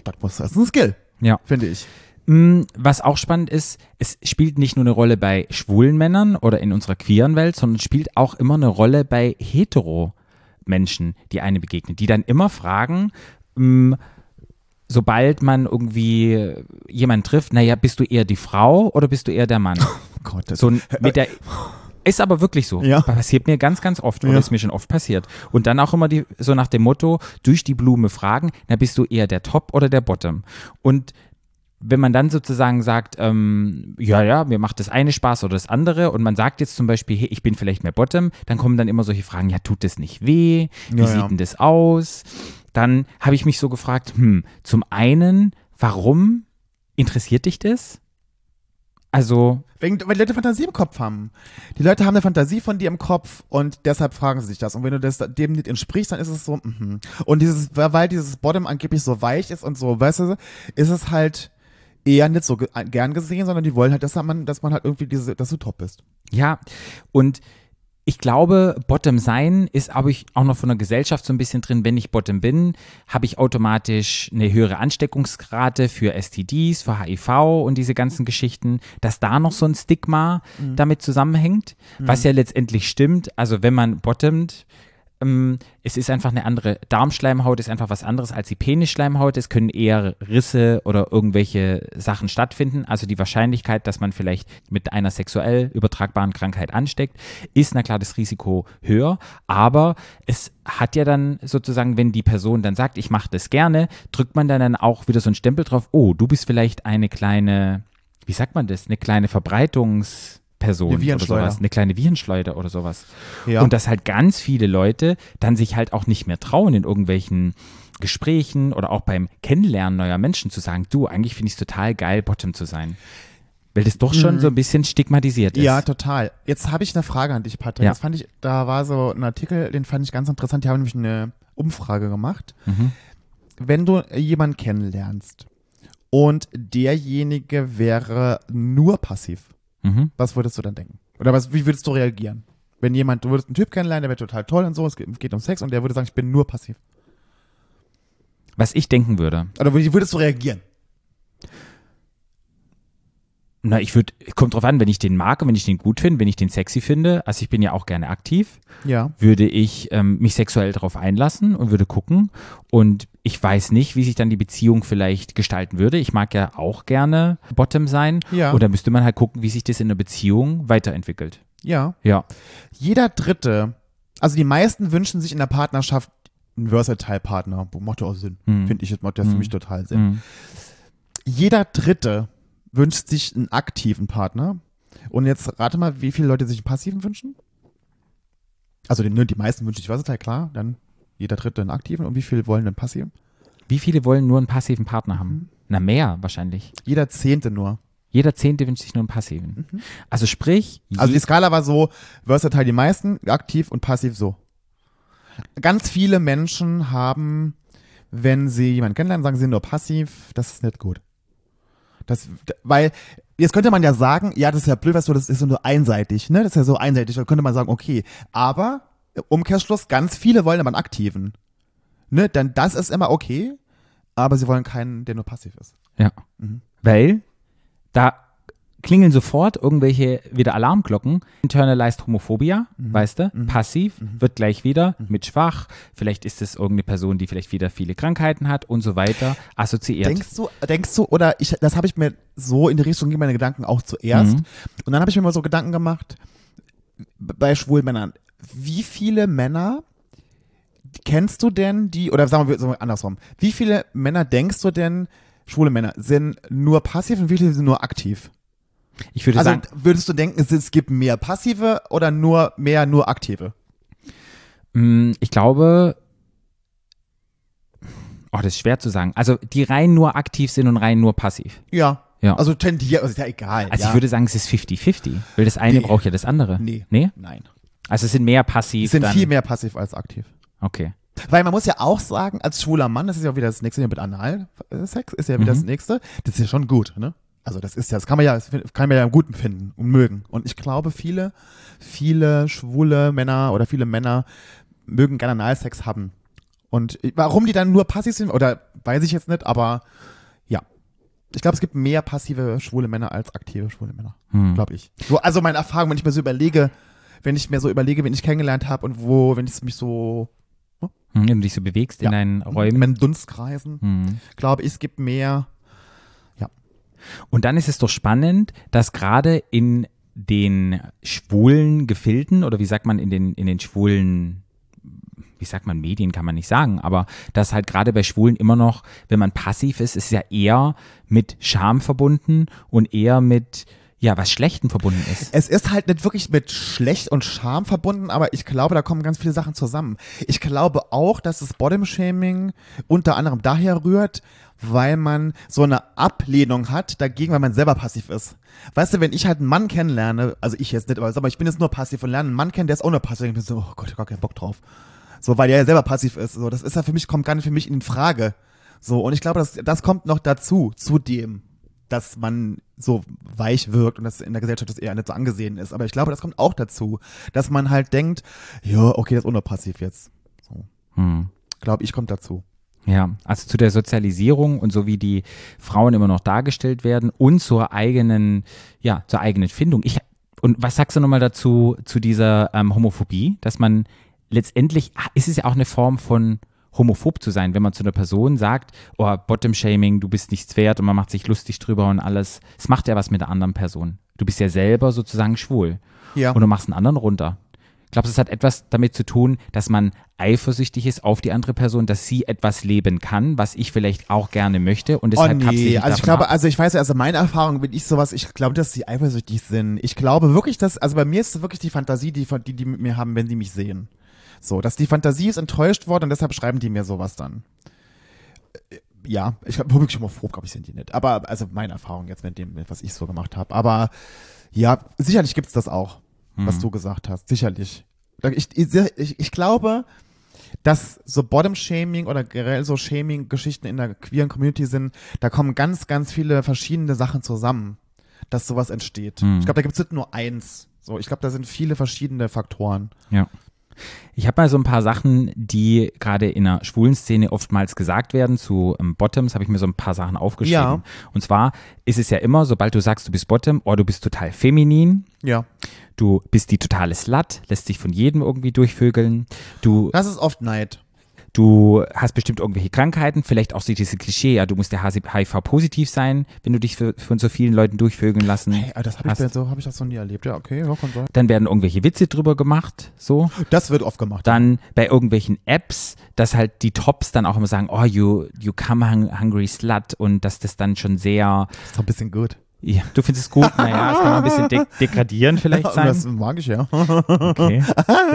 das muss das ist ein Skill,
Ja.
finde ich.
Mm, Was auch spannend ist, es spielt nicht nur eine Rolle bei schwulen Männern oder in unserer queeren Welt, sondern es spielt auch immer eine Rolle bei hetero Menschen, die eine begegnen, die dann immer fragen, mm, sobald man irgendwie jemanden trifft, naja, bist du eher die Frau oder bist du eher der Mann?
Oh Gott, das
So ein- mit der ist aber wirklich so.
Ja.
Passiert mir ganz, ganz oft oder
Ja.
ist mir schon oft passiert. Und dann auch immer die, so nach dem Motto, durch die Blume fragen, na bist du eher der Top oder der Bottom? Und wenn man dann sozusagen sagt, ähm, ja, ja, mir macht das eine Spaß oder das andere und man sagt jetzt zum Beispiel, hey, ich bin vielleicht mehr Bottom, dann kommen dann immer solche Fragen, ja, tut das nicht weh? Wie
Ja,
sieht
ja.
denn das aus? Dann habe ich mich so gefragt, hm, zum einen, warum interessiert dich das? Also,
Wegen, weil die Leute Fantasie im Kopf haben. Die Leute haben eine Fantasie von dir im Kopf und deshalb fragen sie sich das. Und wenn du das dem nicht entsprichst, dann ist es so, mhm. Und dieses, weil dieses Bottom angeblich so weich ist und so, weißt du, ist es halt eher nicht so ge gern gesehen, sondern die wollen halt, dass man, dass man halt irgendwie diese, dass du top bist.
Ja, und ich glaube, Bottom sein ist aber ich auch noch von der Gesellschaft so ein bisschen drin. Wenn ich Bottom bin, habe ich automatisch eine höhere Ansteckungsrate für STDs, für HIV und diese ganzen Geschichten, dass da noch so ein Stigma damit zusammenhängt, was ja letztendlich stimmt. Also wenn man bottomt, es ist einfach eine andere Darmschleimhaut, ist einfach was anderes als die Penisschleimhaut. Es können eher Risse oder irgendwelche Sachen stattfinden. Also die Wahrscheinlichkeit, dass man vielleicht mit einer sexuell übertragbaren Krankheit ansteckt, ist na klar das Risiko höher. Aber es hat ja dann sozusagen, wenn die Person dann sagt, ich mache das gerne, drückt man dann, dann auch wieder so einen Stempel drauf, oh, du bist vielleicht eine kleine, wie sagt man das, eine kleine Verbreitungs- Person
Eine
oder sowas, eine kleine Virenschleuder oder sowas.
Ja.
Und dass halt ganz viele Leute dann sich halt auch nicht mehr trauen, in irgendwelchen Gesprächen oder auch beim Kennenlernen neuer Menschen zu sagen, du, eigentlich finde ich es total geil, Bottom zu sein. Weil das doch schon so ein bisschen stigmatisiert ist.
Mhm. Ja, total. Jetzt habe ich eine Frage an dich, Patrick.
Ja.
Das fand ich, da war so ein Artikel, den fand ich ganz interessant. Die haben nämlich eine Umfrage gemacht.
Mhm.
Wenn du jemanden kennenlernst und derjenige wäre nur passiv,
Mhm.
was würdest du dann denken? Oder was, wie würdest du reagieren? Wenn jemand, du würdest einen Typ kennenlernen, der wäre total toll und so, es geht, geht um Sex und der würde sagen, ich bin nur passiv.
Was ich denken würde,
Oder wie würdest du reagieren?
Na, ich würde, kommt drauf an, wenn ich den mag und wenn ich den gut finde, wenn ich den sexy finde, also ich bin ja auch gerne aktiv,
Ja.
würde ich ähm, mich sexuell darauf einlassen und würde gucken. Und ich weiß nicht, wie sich dann die Beziehung vielleicht gestalten würde. Ich mag ja auch gerne Bottom sein.
Ja.
Und da müsste man halt gucken, wie sich das in der Beziehung weiterentwickelt.
Ja.
Ja.
Jeder Dritte, also die meisten wünschen sich in der Partnerschaft einen Versatile-Partner. Macht ja auch Sinn.
Hm.
Finde ich, das macht ja für
Hm.
mich total Sinn.
Mhm.
Jeder Dritte wünscht sich einen aktiven Partner. Und jetzt rate mal, wie viele Leute sich einen passiven wünschen? Also die, ne, die meisten wünschen sich Versatile, klar. Dann jeder Dritte einen aktiven. Und wie viele wollen einen passiven?
Wie viele wollen nur einen passiven Partner haben?
Mhm.
Na, mehr wahrscheinlich.
Jeder Zehnte nur.
Jeder Zehnte wünscht sich nur einen passiven. Also sprich,
Also die Skala war so, Versatile die meisten, aktiv und passiv so. Ganz viele Menschen haben, wenn sie jemanden kennenlernen, sagen sie nur passiv, das ist nicht gut. Das, weil, jetzt könnte man ja sagen, ja, das ist ja blöd, weißt du, das ist so nur einseitig, ne? Das ist ja so einseitig, da könnte man sagen, okay, aber Umkehrschluss, ganz viele wollen aber einen aktiven. Ne? Denn das ist immer okay, aber sie wollen keinen, der nur passiv ist.
Ja.
Mhm.
Weil da klingeln sofort irgendwelche wieder Alarmglocken. Internalized Homophobia,
Mhm.
weißt du? Passiv wird gleich wieder mit schwach. Vielleicht ist es irgendeine Person, die vielleicht wieder viele Krankheiten hat und so weiter assoziiert.
Denkst du, denkst du, oder ich, das habe ich mir so in die Richtung gehen meine Gedanken auch zuerst.
Mhm.
Und dann habe ich mir mal so Gedanken gemacht bei schwulen Männern. Wie viele Männer kennst du denn, die, oder sagen wir, sagen wir andersrum, wie viele Männer denkst du denn, schwule Männer, sind nur passiv und wie viele sind nur aktiv?
Ich würde
Also
sagen,
würdest du denken, es, es gibt mehr passive oder nur mehr nur aktive?
mh, ich glaube, oh, das ist schwer zu sagen. Also die rein nur aktiv sind und rein nur passiv.
Ja.
Ja.
Also tendiert, also ist ja egal.
Also
ja.
ich würde sagen, es ist 50-50, weil das eine
Nee.
braucht ja das andere.
Nee.
Nee?
Nein.
Also es sind mehr passiv.
Es sind viel mehr passiv als aktiv.
Okay.
Weil man muss ja auch sagen, als schwuler Mann, das ist ja auch wieder das nächste mit Analsex, ist ja wieder
Mhm.
das nächste. Das ist ja schon gut, ne? Also das ist ja, das kann man ja, das kann man ja gut finden und mögen. Und ich glaube, viele, viele schwule Männer oder viele Männer mögen gerne Analsex haben. Und warum die dann nur passiv sind, oder weiß ich jetzt nicht, aber ja. Ich glaube, es gibt mehr passive schwule Männer als aktive schwule Männer.
Hm.
Glaube ich. So, also meine Erfahrung, wenn ich mir so überlege, wenn ich mir so überlege, wen ich kennengelernt habe und wo, wenn ich mich so
Hm, Wenn du dich so bewegst in
Ja.
deinen
in
Räumen.
meinen Dunstkreisen,
Hm.
glaube ich, es gibt mehr.
Und dann ist es doch spannend, dass gerade in den schwulen Gefilden oder wie sagt man in den, in den schwulen, wie sagt man, Medien kann man nicht sagen, aber dass halt gerade bei Schwulen immer noch, wenn man passiv ist, ist ja eher mit Scham verbunden und eher mit, ja, was Schlechten verbunden ist.
Es ist halt nicht wirklich mit Schlecht und Scham verbunden, aber ich glaube, da kommen ganz viele Sachen zusammen. Ich glaube auch, dass das Bottom-Shaming unter anderem daher rührt, weil man so eine Ablehnung hat dagegen, weil man selber passiv ist. Weißt du, wenn ich halt einen Mann kennenlerne, also ich jetzt nicht, aber ich bin jetzt nur passiv und lerne einen Mann kennen, der ist auch nur passiv, ich bin so, oh Gott, ich hab gar keinen Bock drauf. So, weil der ja selber passiv ist. So, das ist ja für mich, kommt gar nicht für mich in Frage. So, und ich glaube, das, das kommt noch dazu, zu dem, dass man so weich wirkt und dass in der Gesellschaft das eher nicht so angesehen ist. Aber ich glaube, das kommt auch dazu, dass man halt denkt, ja, okay, das ist unpassiv jetzt. So,
Hm.
glaube ich, kommt dazu.
Ja, also zu der Sozialisierung und so wie die Frauen immer noch dargestellt werden und zur eigenen, ja, zur eigenen Findung. Ich, und was sagst du nochmal dazu, zu dieser ähm, Homophobie, dass man letztendlich ist es ja auch eine Form von homophob zu sein, wenn man zu einer Person sagt, oh, Bottom-Shaming, du bist nichts wert und man macht sich lustig drüber und alles. Es macht ja was mit der anderen Person. Du bist ja selber sozusagen schwul
Ja.
und du machst einen anderen runter. Ich glaube, es hat etwas damit zu tun, dass man eifersüchtig ist auf die andere Person, dass sie etwas leben kann, was ich vielleicht auch gerne möchte und
Oh
deshalb kapsel
nee, also ich glaube,
ab.
also ich weiß also meine Erfahrung, wenn ich sowas, ich glaube, dass sie eifersüchtig sind. Ich glaube wirklich, dass, also bei mir ist es wirklich die Fantasie, die, die die mit mir haben, wenn sie mich sehen. So, dass die Fantasie ist enttäuscht worden und deshalb schreiben die mir sowas dann. Äh, Ja, ich glaube, wirklich homophob, glaube ich, sind die nicht. Aber, also meine Erfahrung jetzt mit dem, was ich so gemacht habe. Aber ja, sicherlich gibt's das auch, was du gesagt hast. Sicherlich. Ich, ich, ich glaube, dass so Bottom-Shaming oder generell so Shaming-Geschichten in der queeren Community sind, da kommen ganz, ganz viele verschiedene Sachen zusammen, dass sowas entsteht.
Hm.
Ich glaube, da gibt es nicht nur eins. So, ich glaube, da sind viele verschiedene Faktoren.
Ja. Ich habe mal so ein paar Sachen, die gerade in der schwulen Szene oftmals gesagt werden zu ähm, Bottoms, habe ich mir so ein paar Sachen aufgeschrieben.
Ja.
Und zwar ist es ja immer, sobald du sagst, du bist Bottom, oh, du bist total feminin,
Ja.
du bist die totale Slut, lässt sich von jedem irgendwie durchvögeln, du
Das ist oft Neid.
Du hast bestimmt irgendwelche Krankheiten, vielleicht auch so dieses Klischee, ja, du musst ja HIV-positiv sein, wenn du dich für, von so vielen Leuten durchvögeln lassen.
Hey, das habe ich,
hast.
so habe ich das noch nie erlebt. Ja, okay, ja, sein.
Dann werden irgendwelche Witze drüber gemacht, so.
Das wird oft gemacht.
Dann bei irgendwelchen Apps, dass halt die Tops dann auch immer sagen, oh, you, you come hung- hungry slut und dass das dann schon sehr,
Das ist doch ein bisschen gut.
ja, du findest es gut, naja, es kann mal ein bisschen de degradierend vielleicht
Das
sein.
mag ich ja.
Okay,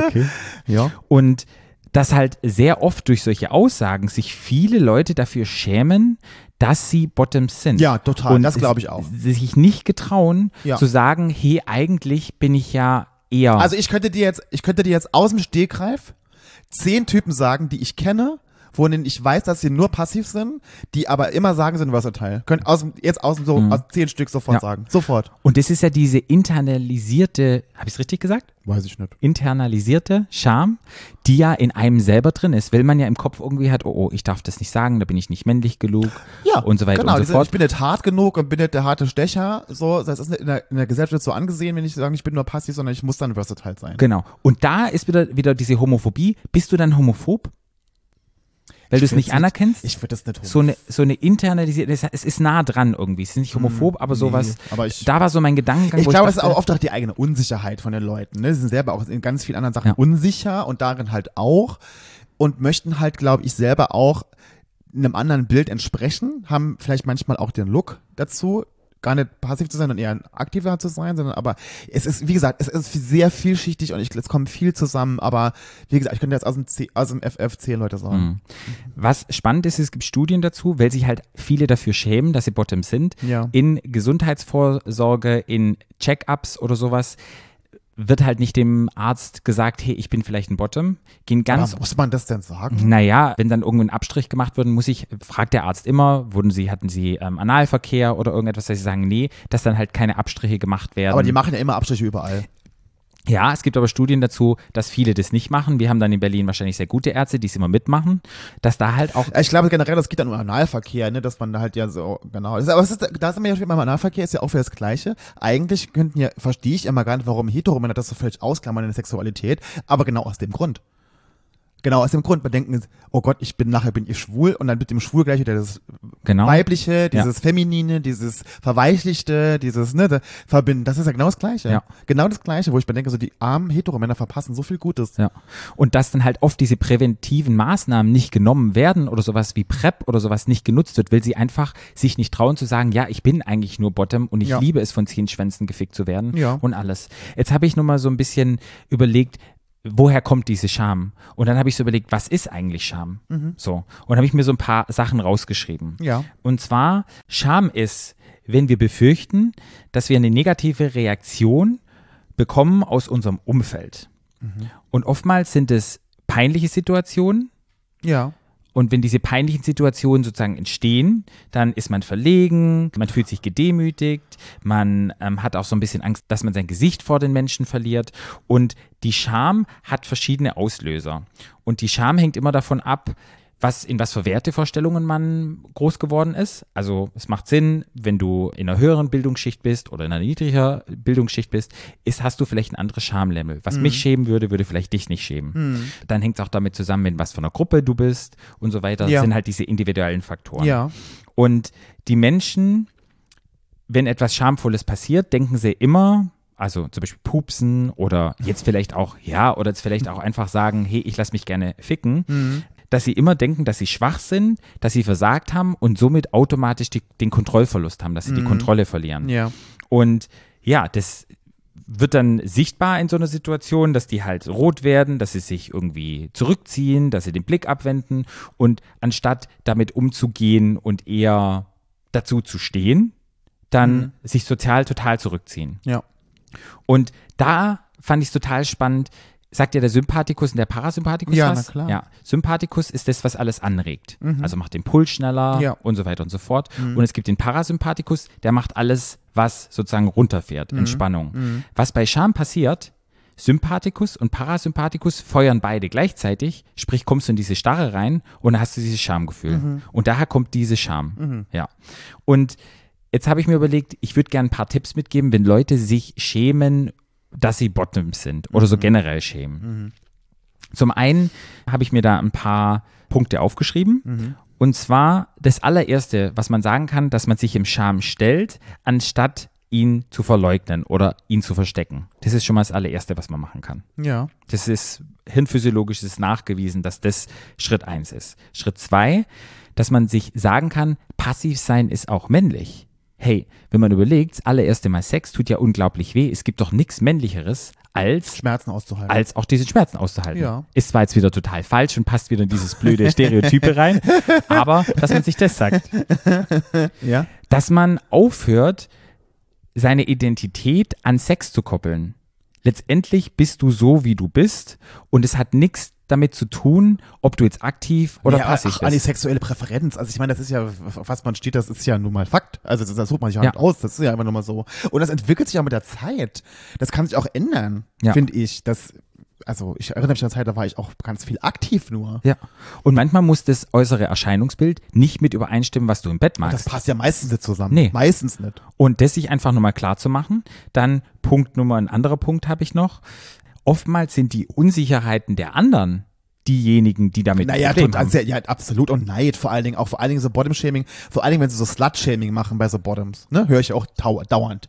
okay.
ja.
Und dass halt sehr oft durch solche Aussagen sich viele Leute dafür schämen, dass sie Bottoms sind.
Ja, total.
Und
Das glaube ich auch.
Sich nicht getrauen,
Ja.
zu sagen, hey, eigentlich bin ich ja eher.
Also ich könnte dir jetzt, ich könnte dir jetzt aus dem Stegreif zehn Typen sagen, die ich kenne, von denen ich weiß, dass sie nur passiv sind, die aber immer sagen, sind versatile. Könnt aus jetzt aus dem so, aus zehn Stück sofort
Ja.
sagen. Sofort.
und das ist ja diese internalisierte, habe ich es richtig gesagt?
Weiß ich nicht.
internalisierte Scham, die ja in einem selber drin ist, weil man ja im Kopf irgendwie hat, oh, oh, ich darf das nicht sagen, da bin ich nicht männlich genug und so weiter
genau,
und so
diese-
fort.
Ich bin nicht hart genug und bin nicht der harte Stecher. So, das ist in der, in der Gesellschaft so angesehen, wenn ich sage, ich bin nur passiv, sondern ich muss dann versatile sein.
Genau. Und da ist wieder, wieder diese Homophobie. Bist du dann homophob? Weil du es
Ich
nicht anerkennst?
Ich würde das nicht
so eine, so eine internalisierte, es- ist nah dran irgendwie. Es ist nicht homophob, aber sowas.
Hm, aber ich-
da war so mein Gedankengang.
Ich glaube, es ist auch oft auch die eigene Unsicherheit von den Leuten. Ne? Sie sind selber auch in ganz vielen anderen Sachen
Ja.
unsicher und darin halt auch und möchten halt, glaube ich, selber auch einem anderen Bild entsprechen, haben vielleicht manchmal auch den Look dazu, gar nicht passiv zu sein und eher ein aktiver zu sein, sondern aber es ist, wie gesagt, es ist sehr vielschichtig und ich, es kommt viel zusammen, aber wie gesagt, ich könnte jetzt aus dem, C, aus dem FF zehn Leute sagen.
Mhm. Was spannend ist, es gibt Studien dazu, weil sich halt viele dafür schämen, dass sie Bottom sind.
Ja.
In Gesundheitsvorsorge, in Check-ups oder sowas wird halt nicht dem Arzt gesagt, hey, ich bin vielleicht ein Bottom. Gehen ganz
aber muss man das denn sagen?
Naja, wenn dann irgendwo ein Abstrich gemacht wird, muss ich, fragt der Arzt immer, wurden sie, hatten sie ähm, Analverkehr oder irgendetwas, dass sie sagen, nee, dass dann halt keine Abstriche gemacht werden.
Aber die machen ja immer Abstriche überall.
Ja, es gibt aber Studien dazu, dass viele das nicht machen. Wir haben dann in Berlin wahrscheinlich sehr gute Ärzte, die es immer mitmachen, dass da halt auch
Ich glaube generell, das geht dann um Analverkehr, ne, dass man da halt ja so, genau. Aber es ist, da sind wir ja schon beim Analverkehr, ist ja auch für das Gleiche. Eigentlich könnten ja, verstehe ich immer gar nicht, warum Heteromänner das so völlig ausklammern in der Sexualität, aber genau aus dem Grund. Genau aus dem Grund, man denken, oh Gott, ich bin nachher bin ich schwul und dann mit dem Schwul gleich wieder das
Genau.
Weibliche, dieses Feminine, dieses Verweichlichte, dieses, ne, verbinden. Das ist ja genau das Gleiche.
Ja.
Genau das Gleiche, wo ich mir denke, so die armen Heteromänner verpassen so viel Gutes.
Ja. Und dass dann halt oft diese präventiven Maßnahmen nicht genommen werden oder sowas wie PrEP oder sowas nicht genutzt wird, weil sie einfach sich nicht trauen zu sagen, ja, ich bin eigentlich nur Bottom und ich
Ja.
liebe es, von zehn Schwänzen gefickt zu werden
Ja.
und alles. Jetzt habe ich nur mal so ein bisschen überlegt, woher kommt diese Scham? Und dann habe ich so überlegt, was ist eigentlich Scham? So. Und habe ich mir so ein paar Sachen rausgeschrieben.
Ja.
Und zwar, Scham ist, wenn wir befürchten, dass wir eine negative Reaktion bekommen aus unserem Umfeld. Und oftmals sind es peinliche Situationen.
Ja.
Und wenn diese peinlichen Situationen sozusagen entstehen, dann ist man verlegen, man fühlt sich gedemütigt, man ähm, hat auch so ein bisschen Angst, dass man sein Gesicht vor den Menschen verliert. Und die Scham hat verschiedene Auslöser. Und die Scham hängt immer davon ab, was, in was für Wertevorstellungen man groß geworden ist. Also es macht Sinn, wenn du in einer höheren Bildungsschicht bist oder in einer niedriger Bildungsschicht bist, ist, hast du vielleicht ein anderes Schamlevel. Was mich schämen würde, würde vielleicht dich nicht schämen. Dann hängt es auch damit zusammen, in was für einer Gruppe du bist und so weiter. Das
Ja.
sind halt diese individuellen Faktoren.
Ja.
Und die Menschen, wenn etwas Schamvolles passiert, denken sie immer, also zum Beispiel pupsen oder jetzt vielleicht auch, ja, oder jetzt vielleicht auch einfach sagen, hey, ich lasse mich gerne ficken,
Mhm.
Dass sie immer denken, dass sie schwach sind, dass sie versagt haben und somit automatisch die, den Kontrollverlust haben, dass sie die Kontrolle verlieren.
Mhm. Ja.
Und ja, das wird dann sichtbar in so einer Situation, dass die halt rot werden, dass sie sich irgendwie zurückziehen, dass sie den Blick abwenden und anstatt damit umzugehen und eher dazu zu stehen, dann sich sozial total zurückziehen.
Ja.
Und da fand ich es total spannend. Sagt ja der Sympathikus und der Parasympathikus
Ja,
was?
na klar.
Ja, Sympathikus ist das, was alles anregt. Also macht den Puls schneller
Ja.
und so weiter und so fort. Und es gibt den Parasympathikus, der macht alles, was sozusagen runterfährt, Entspannung. Was bei Scham passiert, Sympathikus und Parasympathikus feuern beide gleichzeitig, sprich kommst du in diese Starre rein und dann hast du dieses Schamgefühl. Und daher kommt diese Scham. Ja. Und jetzt habe ich mir überlegt, ich würde gerne ein paar Tipps mitgeben, wenn Leute sich schämen, dass sie Bottoms sind oder so generell schämen. Zum einen habe ich mir da ein paar Punkte aufgeschrieben. Und zwar das allererste, was man sagen kann, dass man sich im Scham stellt, anstatt ihn zu verleugnen oder ihn zu verstecken. Das ist schon mal das allererste, was man machen kann.
Ja.
Das ist hirnphysiologisch ist nachgewiesen, dass das Schritt eins ist. Schritt zwei, dass man sich sagen kann, passiv sein ist auch männlich. Hey, wenn man überlegt, das allererste Mal Sex tut ja unglaublich weh. Es gibt doch nichts männlicheres als
Schmerzen auszuhalten.
als auch diese Schmerzen auszuhalten.
Ja.
Ist zwar jetzt wieder total falsch und passt wieder in dieses blöde Stereotype rein, aber dass man sich das sagt
ja.
dass man aufhört, seine Identität an Sex zu koppeln. Letztendlich bist du so, wie du bist und es hat nichts damit zu tun, ob du jetzt aktiv oder
ja,
passiv
ach,
bist.
sexuelle Präferenz. Also ich meine, das ist ja, auf was man steht, das ist ja nun mal Fakt. Also das, das sucht man sich
Ja.
nicht aus. Das ist ja einfach nur mal so. Und das entwickelt sich auch mit der Zeit. Das kann sich auch ändern,
Ja.
finde ich. Das, also ich erinnere mich an eine Zeit, da war ich auch ganz viel aktiv nur.
Ja. Und manchmal muss das äußere Erscheinungsbild nicht mit übereinstimmen, was du im Bett
Das
magst.
passt ja meistens nicht zusammen.
Nee.
Meistens nicht.
Und das sich einfach nochmal klar zu machen. Dann Punkt Nummer, ein anderer Punkt habe ich noch. Oftmals sind die Unsicherheiten der anderen diejenigen, die damit
Naja, total,
haben.
sehr, ja, absolut. Und Neid vor allen Dingen, auch vor allen Dingen so Bottom-Shaming, vor allen Dingen, wenn sie so Slut-Shaming machen bei so Bottoms, ne, höre ich auch dauernd.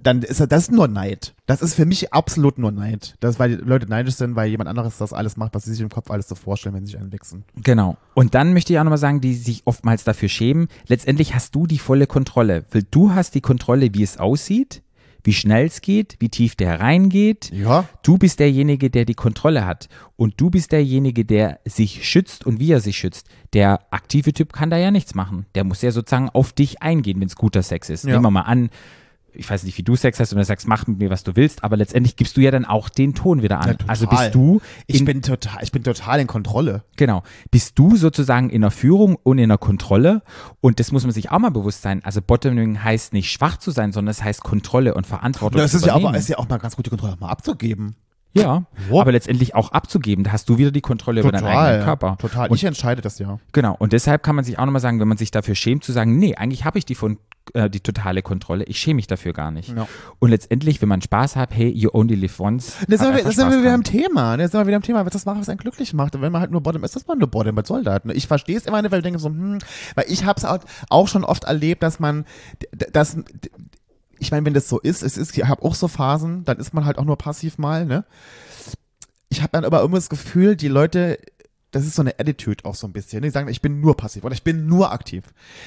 Dann ist das ist nur Neid. Das ist für mich absolut nur Neid. Das ist, weil die Leute neidisch sind, weil jemand anderes das alles macht, was sie sich im Kopf alles so vorstellen, wenn sie sich einen wichsen.
Genau. Und dann möchte ich auch nochmal sagen, die sich oftmals dafür schämen. Letztendlich hast du die volle Kontrolle. Weil du hast die Kontrolle, wie es aussieht, wie schnell es geht, wie tief der reingeht.
Ja.
Du bist derjenige, der die Kontrolle hat. Und du bist derjenige, der sich schützt und wie er sich schützt. Der aktive Typ kann da ja nichts machen. Der muss ja sozusagen auf dich eingehen, wenn es guter Sex ist.
Ja.
Nehmen wir mal an, ich weiß nicht, wie du Sex hast und du sagst, mach mit mir, was du willst, aber letztendlich gibst du ja dann auch den Ton wieder an.
Ja,
also bist du
Ich
in,
bin total, ich bin total in Kontrolle.
Genau. Bist du sozusagen in der Führung und in der Kontrolle? Und das muss man sich auch mal bewusst sein. Also Bottoming heißt nicht schwach zu sein, sondern es heißt Kontrolle und Verantwortung
Das ist ja, aber, ist ja auch mal ganz gut, die Kontrolle mal abzugeben.
Ja,
Ja.
aber letztendlich auch abzugeben. Da hast du wieder die Kontrolle über deinen eigenen Körper.
Total.
Und
ich entscheide das ja.
Genau, und deshalb kann man sich auch nochmal sagen, wenn man sich dafür schämt, zu sagen, nee, eigentlich habe ich die, von, äh, die totale Kontrolle, ich schäme mich dafür gar nicht.
Ja.
Und letztendlich, wenn man Spaß hat, hey, you only live once.
Da sind, wir, da
einfach
sind wir wieder
dran.
am Thema. Da sind wir wieder am Thema, was das machen, was einen glücklich macht. Und wenn man halt nur Bottom ist, das man nur Bottom. Was soll das? Ich verstehe es immer nicht, weil ich denke so, hm, weil ich habe es auch, schon oft erlebt, dass man, dass, ich meine, wenn das so ist, es ist, ich habe auch so Phasen, dann ist man halt auch nur passiv mal, ne? Ich habe dann aber immer das Gefühl, die Leute, das ist so eine Attitude auch so ein bisschen. Die sagen, ich bin nur passiv oder ich bin nur aktiv.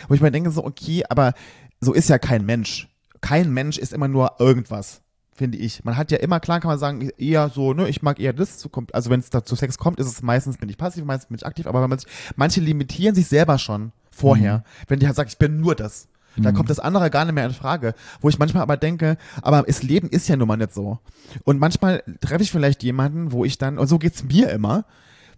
Wo ich mir denke so, okay, aber so ist ja kein Mensch. Kein Mensch ist immer nur irgendwas, finde ich. Man hat ja immer, klar kann man sagen, eher so, ne, ich mag eher das. Also wenn es da zu Sex kommt, ist es meistens bin ich passiv, meistens bin ich aktiv. Aber wenn man sich, manche limitieren sich selber schon vorher. Wenn die halt sagen, ich bin nur das. Da kommt das andere gar nicht mehr in Frage. Wo ich manchmal aber denke, aber das Leben ist ja nun mal nicht so. Und manchmal treffe ich vielleicht jemanden, wo ich dann, und so geht's mir immer,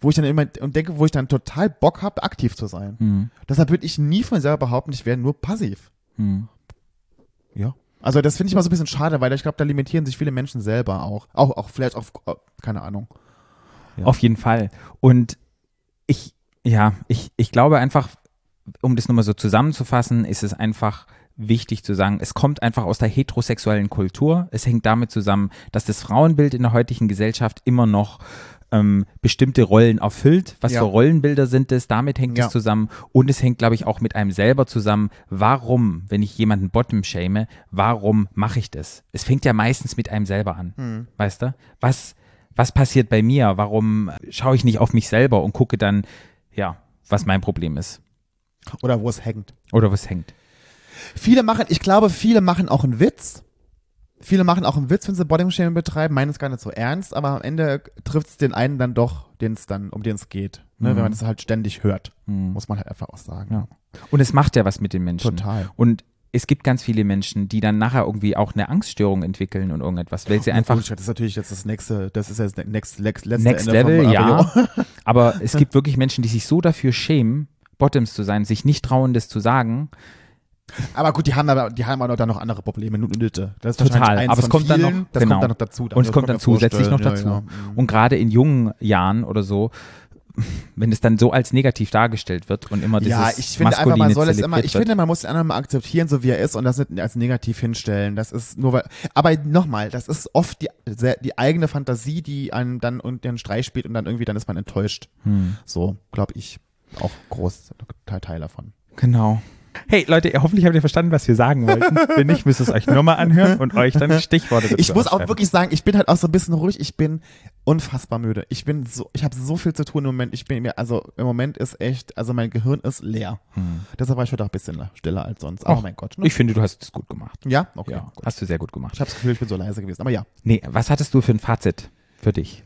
wo ich dann immer und denke, wo ich dann total Bock habe, aktiv zu sein.
Mhm.
Deshalb würde ich nie von selber behaupten, ich wäre nur passiv.
Mhm.
Ja. Also das finde ich mal so ein bisschen schade, weil ich glaube, da limitieren sich viele Menschen selber auch. Auch, auch vielleicht auf, keine Ahnung. Ja.
Auf jeden Fall. Und ich Ja, ich, ich glaube einfach, um das nochmal so zusammenzufassen, ist es einfach wichtig zu sagen, es kommt einfach aus der heterosexuellen Kultur. Es hängt damit zusammen, dass das Frauenbild in der heutigen Gesellschaft immer noch ähm, bestimmte Rollen erfüllt. Was
Ja.
für Rollenbilder sind es? Damit hängt
Ja.
es zusammen. Und es hängt, glaube ich, auch mit einem selber zusammen. Warum, wenn ich jemanden bottom shame, warum mache ich das? Es fängt ja meistens mit einem selber an.
Hm.
Weißt du? Was, was passiert bei mir? Warum schaue ich nicht auf mich selber und gucke dann, ja, was mein Problem ist?
Oder wo es hängt.
Oder was hängt?
Viele machen, ich glaube, viele machen auch einen Witz. Viele machen auch einen Witz, wenn sie Bodyshaming betreiben, meinen es gar nicht so ernst, aber am Ende trifft es den einen dann doch, den es dann, um den es geht. Ne,
Mhm.
Wenn man das halt ständig hört,
Mhm.
muss man halt einfach auch sagen.
Ja. Und es macht ja was mit den Menschen.
Total.
Und es gibt ganz viele Menschen, die dann nachher irgendwie auch eine Angststörung entwickeln und irgendetwas, weil sie einfach
Gut, das ist natürlich jetzt das nächste, das ist jetzt das next, lex, letzte
Next
Ende
Level, ja. Aber es gibt wirklich Menschen, die sich so dafür schämen, Bottoms zu sein, sich nicht trauen, das zu sagen.
Aber gut, die haben aber, die haben aber dann noch andere Probleme, Nütte. Das ist
Total, aber es kommt dann
vielen.
noch-
das
genau.
kommt dann noch dazu.
Und es kommt dann zusätzlich noch dazu.
Ja, ja.
Und gerade in jungen Jahren oder so, wenn es dann so als negativ dargestellt wird und immer dieses
Ja, ich finde einfach, man soll es immer, ich
wird.
finde, man muss den anderen mal akzeptieren, so wie er ist und das nicht als negativ hinstellen. Das ist nur weil, aber nochmal, das ist oft die, die eigene Fantasie, die einem dann und den Streich spielt und dann irgendwie, dann ist man enttäuscht.
Hm.
So, glaube ich, auch groß Teil, Teil davon.
Genau. Hey Leute, hoffentlich habt ihr verstanden, was wir sagen wollten. Wenn nicht, müsst ihr es euch nur mal anhören und euch dann Stichworte dazu
Ich muss auch wirklich sagen, ich bin halt auch so ein bisschen ruhig. Ich bin unfassbar müde. Ich bin so, ich habe so viel zu tun im Moment. Ich bin mir, also im Moment ist echt, also mein Gehirn ist leer. Deshalb war ich heute auch ein bisschen stiller als sonst. Oh
Ach,
mein Gott. Ne?
Ich finde, du hast es gut gemacht.
ja, okay.
Ja, hast du sehr gut gemacht.
Ich habe das Gefühl, ich bin so leise gewesen. Aber ja.
Nee, was hattest du für ein Fazit für dich?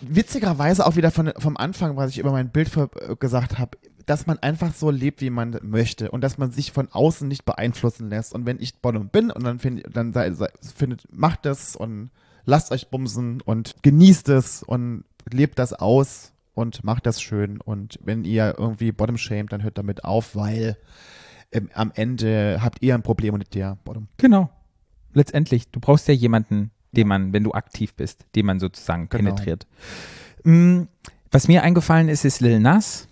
Witzigerweise auch wieder von, vom Anfang, was ich über mein Bild äh, gesagt habe, dass man einfach so lebt, wie man möchte und dass man sich von außen nicht beeinflussen lässt. Und wenn ich Bottom bin und dann, find, dann sei, sei, findet, macht das und lasst euch bumsen und genießt es und lebt das aus und macht das schön. Und wenn ihr irgendwie Bottom shamed, dann hört damit auf, weil ähm, am Ende habt ihr ein Problem nicht der Bottom.
Genau. Letztendlich, du brauchst ja jemanden, den man, wenn du aktiv bist, den man sozusagen
Genau.
penetriert. Mm, Was mir eingefallen ist, ist Lil Nas.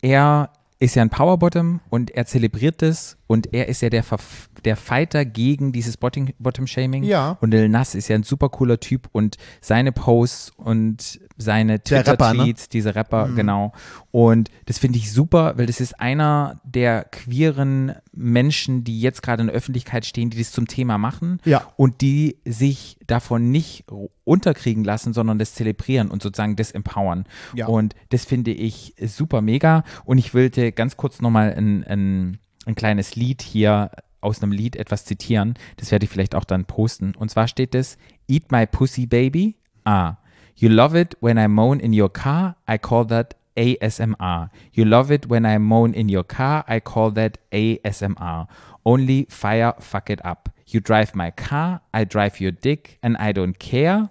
Er ist ja ein Powerbottom und er zelebriert das und er ist ja der, Verf der Fighter gegen dieses Bottom- Bottom-Shaming.
Ja.
Und Lil Nas ist ja ein super cooler Typ und seine Posts und seine
ne?
Twitter-Tweets, diese Rapper, genau. Und das finde ich super, weil das ist einer der queeren Menschen, die jetzt gerade in der Öffentlichkeit stehen, die das zum Thema machen
Ja.
und die sich davon nicht unterkriegen lassen, sondern das zelebrieren und sozusagen das empowern.
Ja.
Und das finde ich super mega. Und ich wollte ganz kurz nochmal ein, ein, ein kleines Lied hier aus einem Lied etwas zitieren. Das werde ich vielleicht auch dann posten. Und zwar steht es, Eat my pussy, baby. Ah. You love it when I moan in your car. I call that ASMR. You love it when I moan in your car. I call that ASMR. Only fire fuck it up. You drive my car. I drive your dick and I don't care.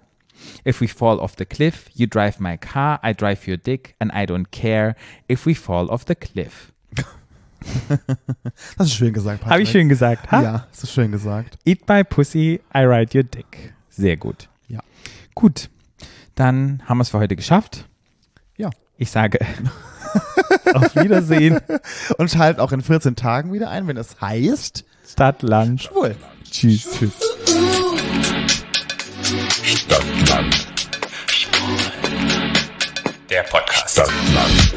If we fall off the cliff, you drive my car, I drive your dick, and I don't care if we fall off the cliff.
Das ist schön gesagt, Patrick.
Habe ich schön gesagt, ha?
Ja, das ist schön gesagt.
Eat my pussy, I ride your dick. Sehr gut.
Ja.
Gut, dann haben wir es für heute geschafft.
Ja.
Ich sage auf Wiedersehen.
Und schaltet auch in 14 Tagen wieder ein, wenn es heißt.
Start Lunch.
Wohl.
Tschüss. Tschüss.
Stadtland.
Der Podcast.
Stadtland.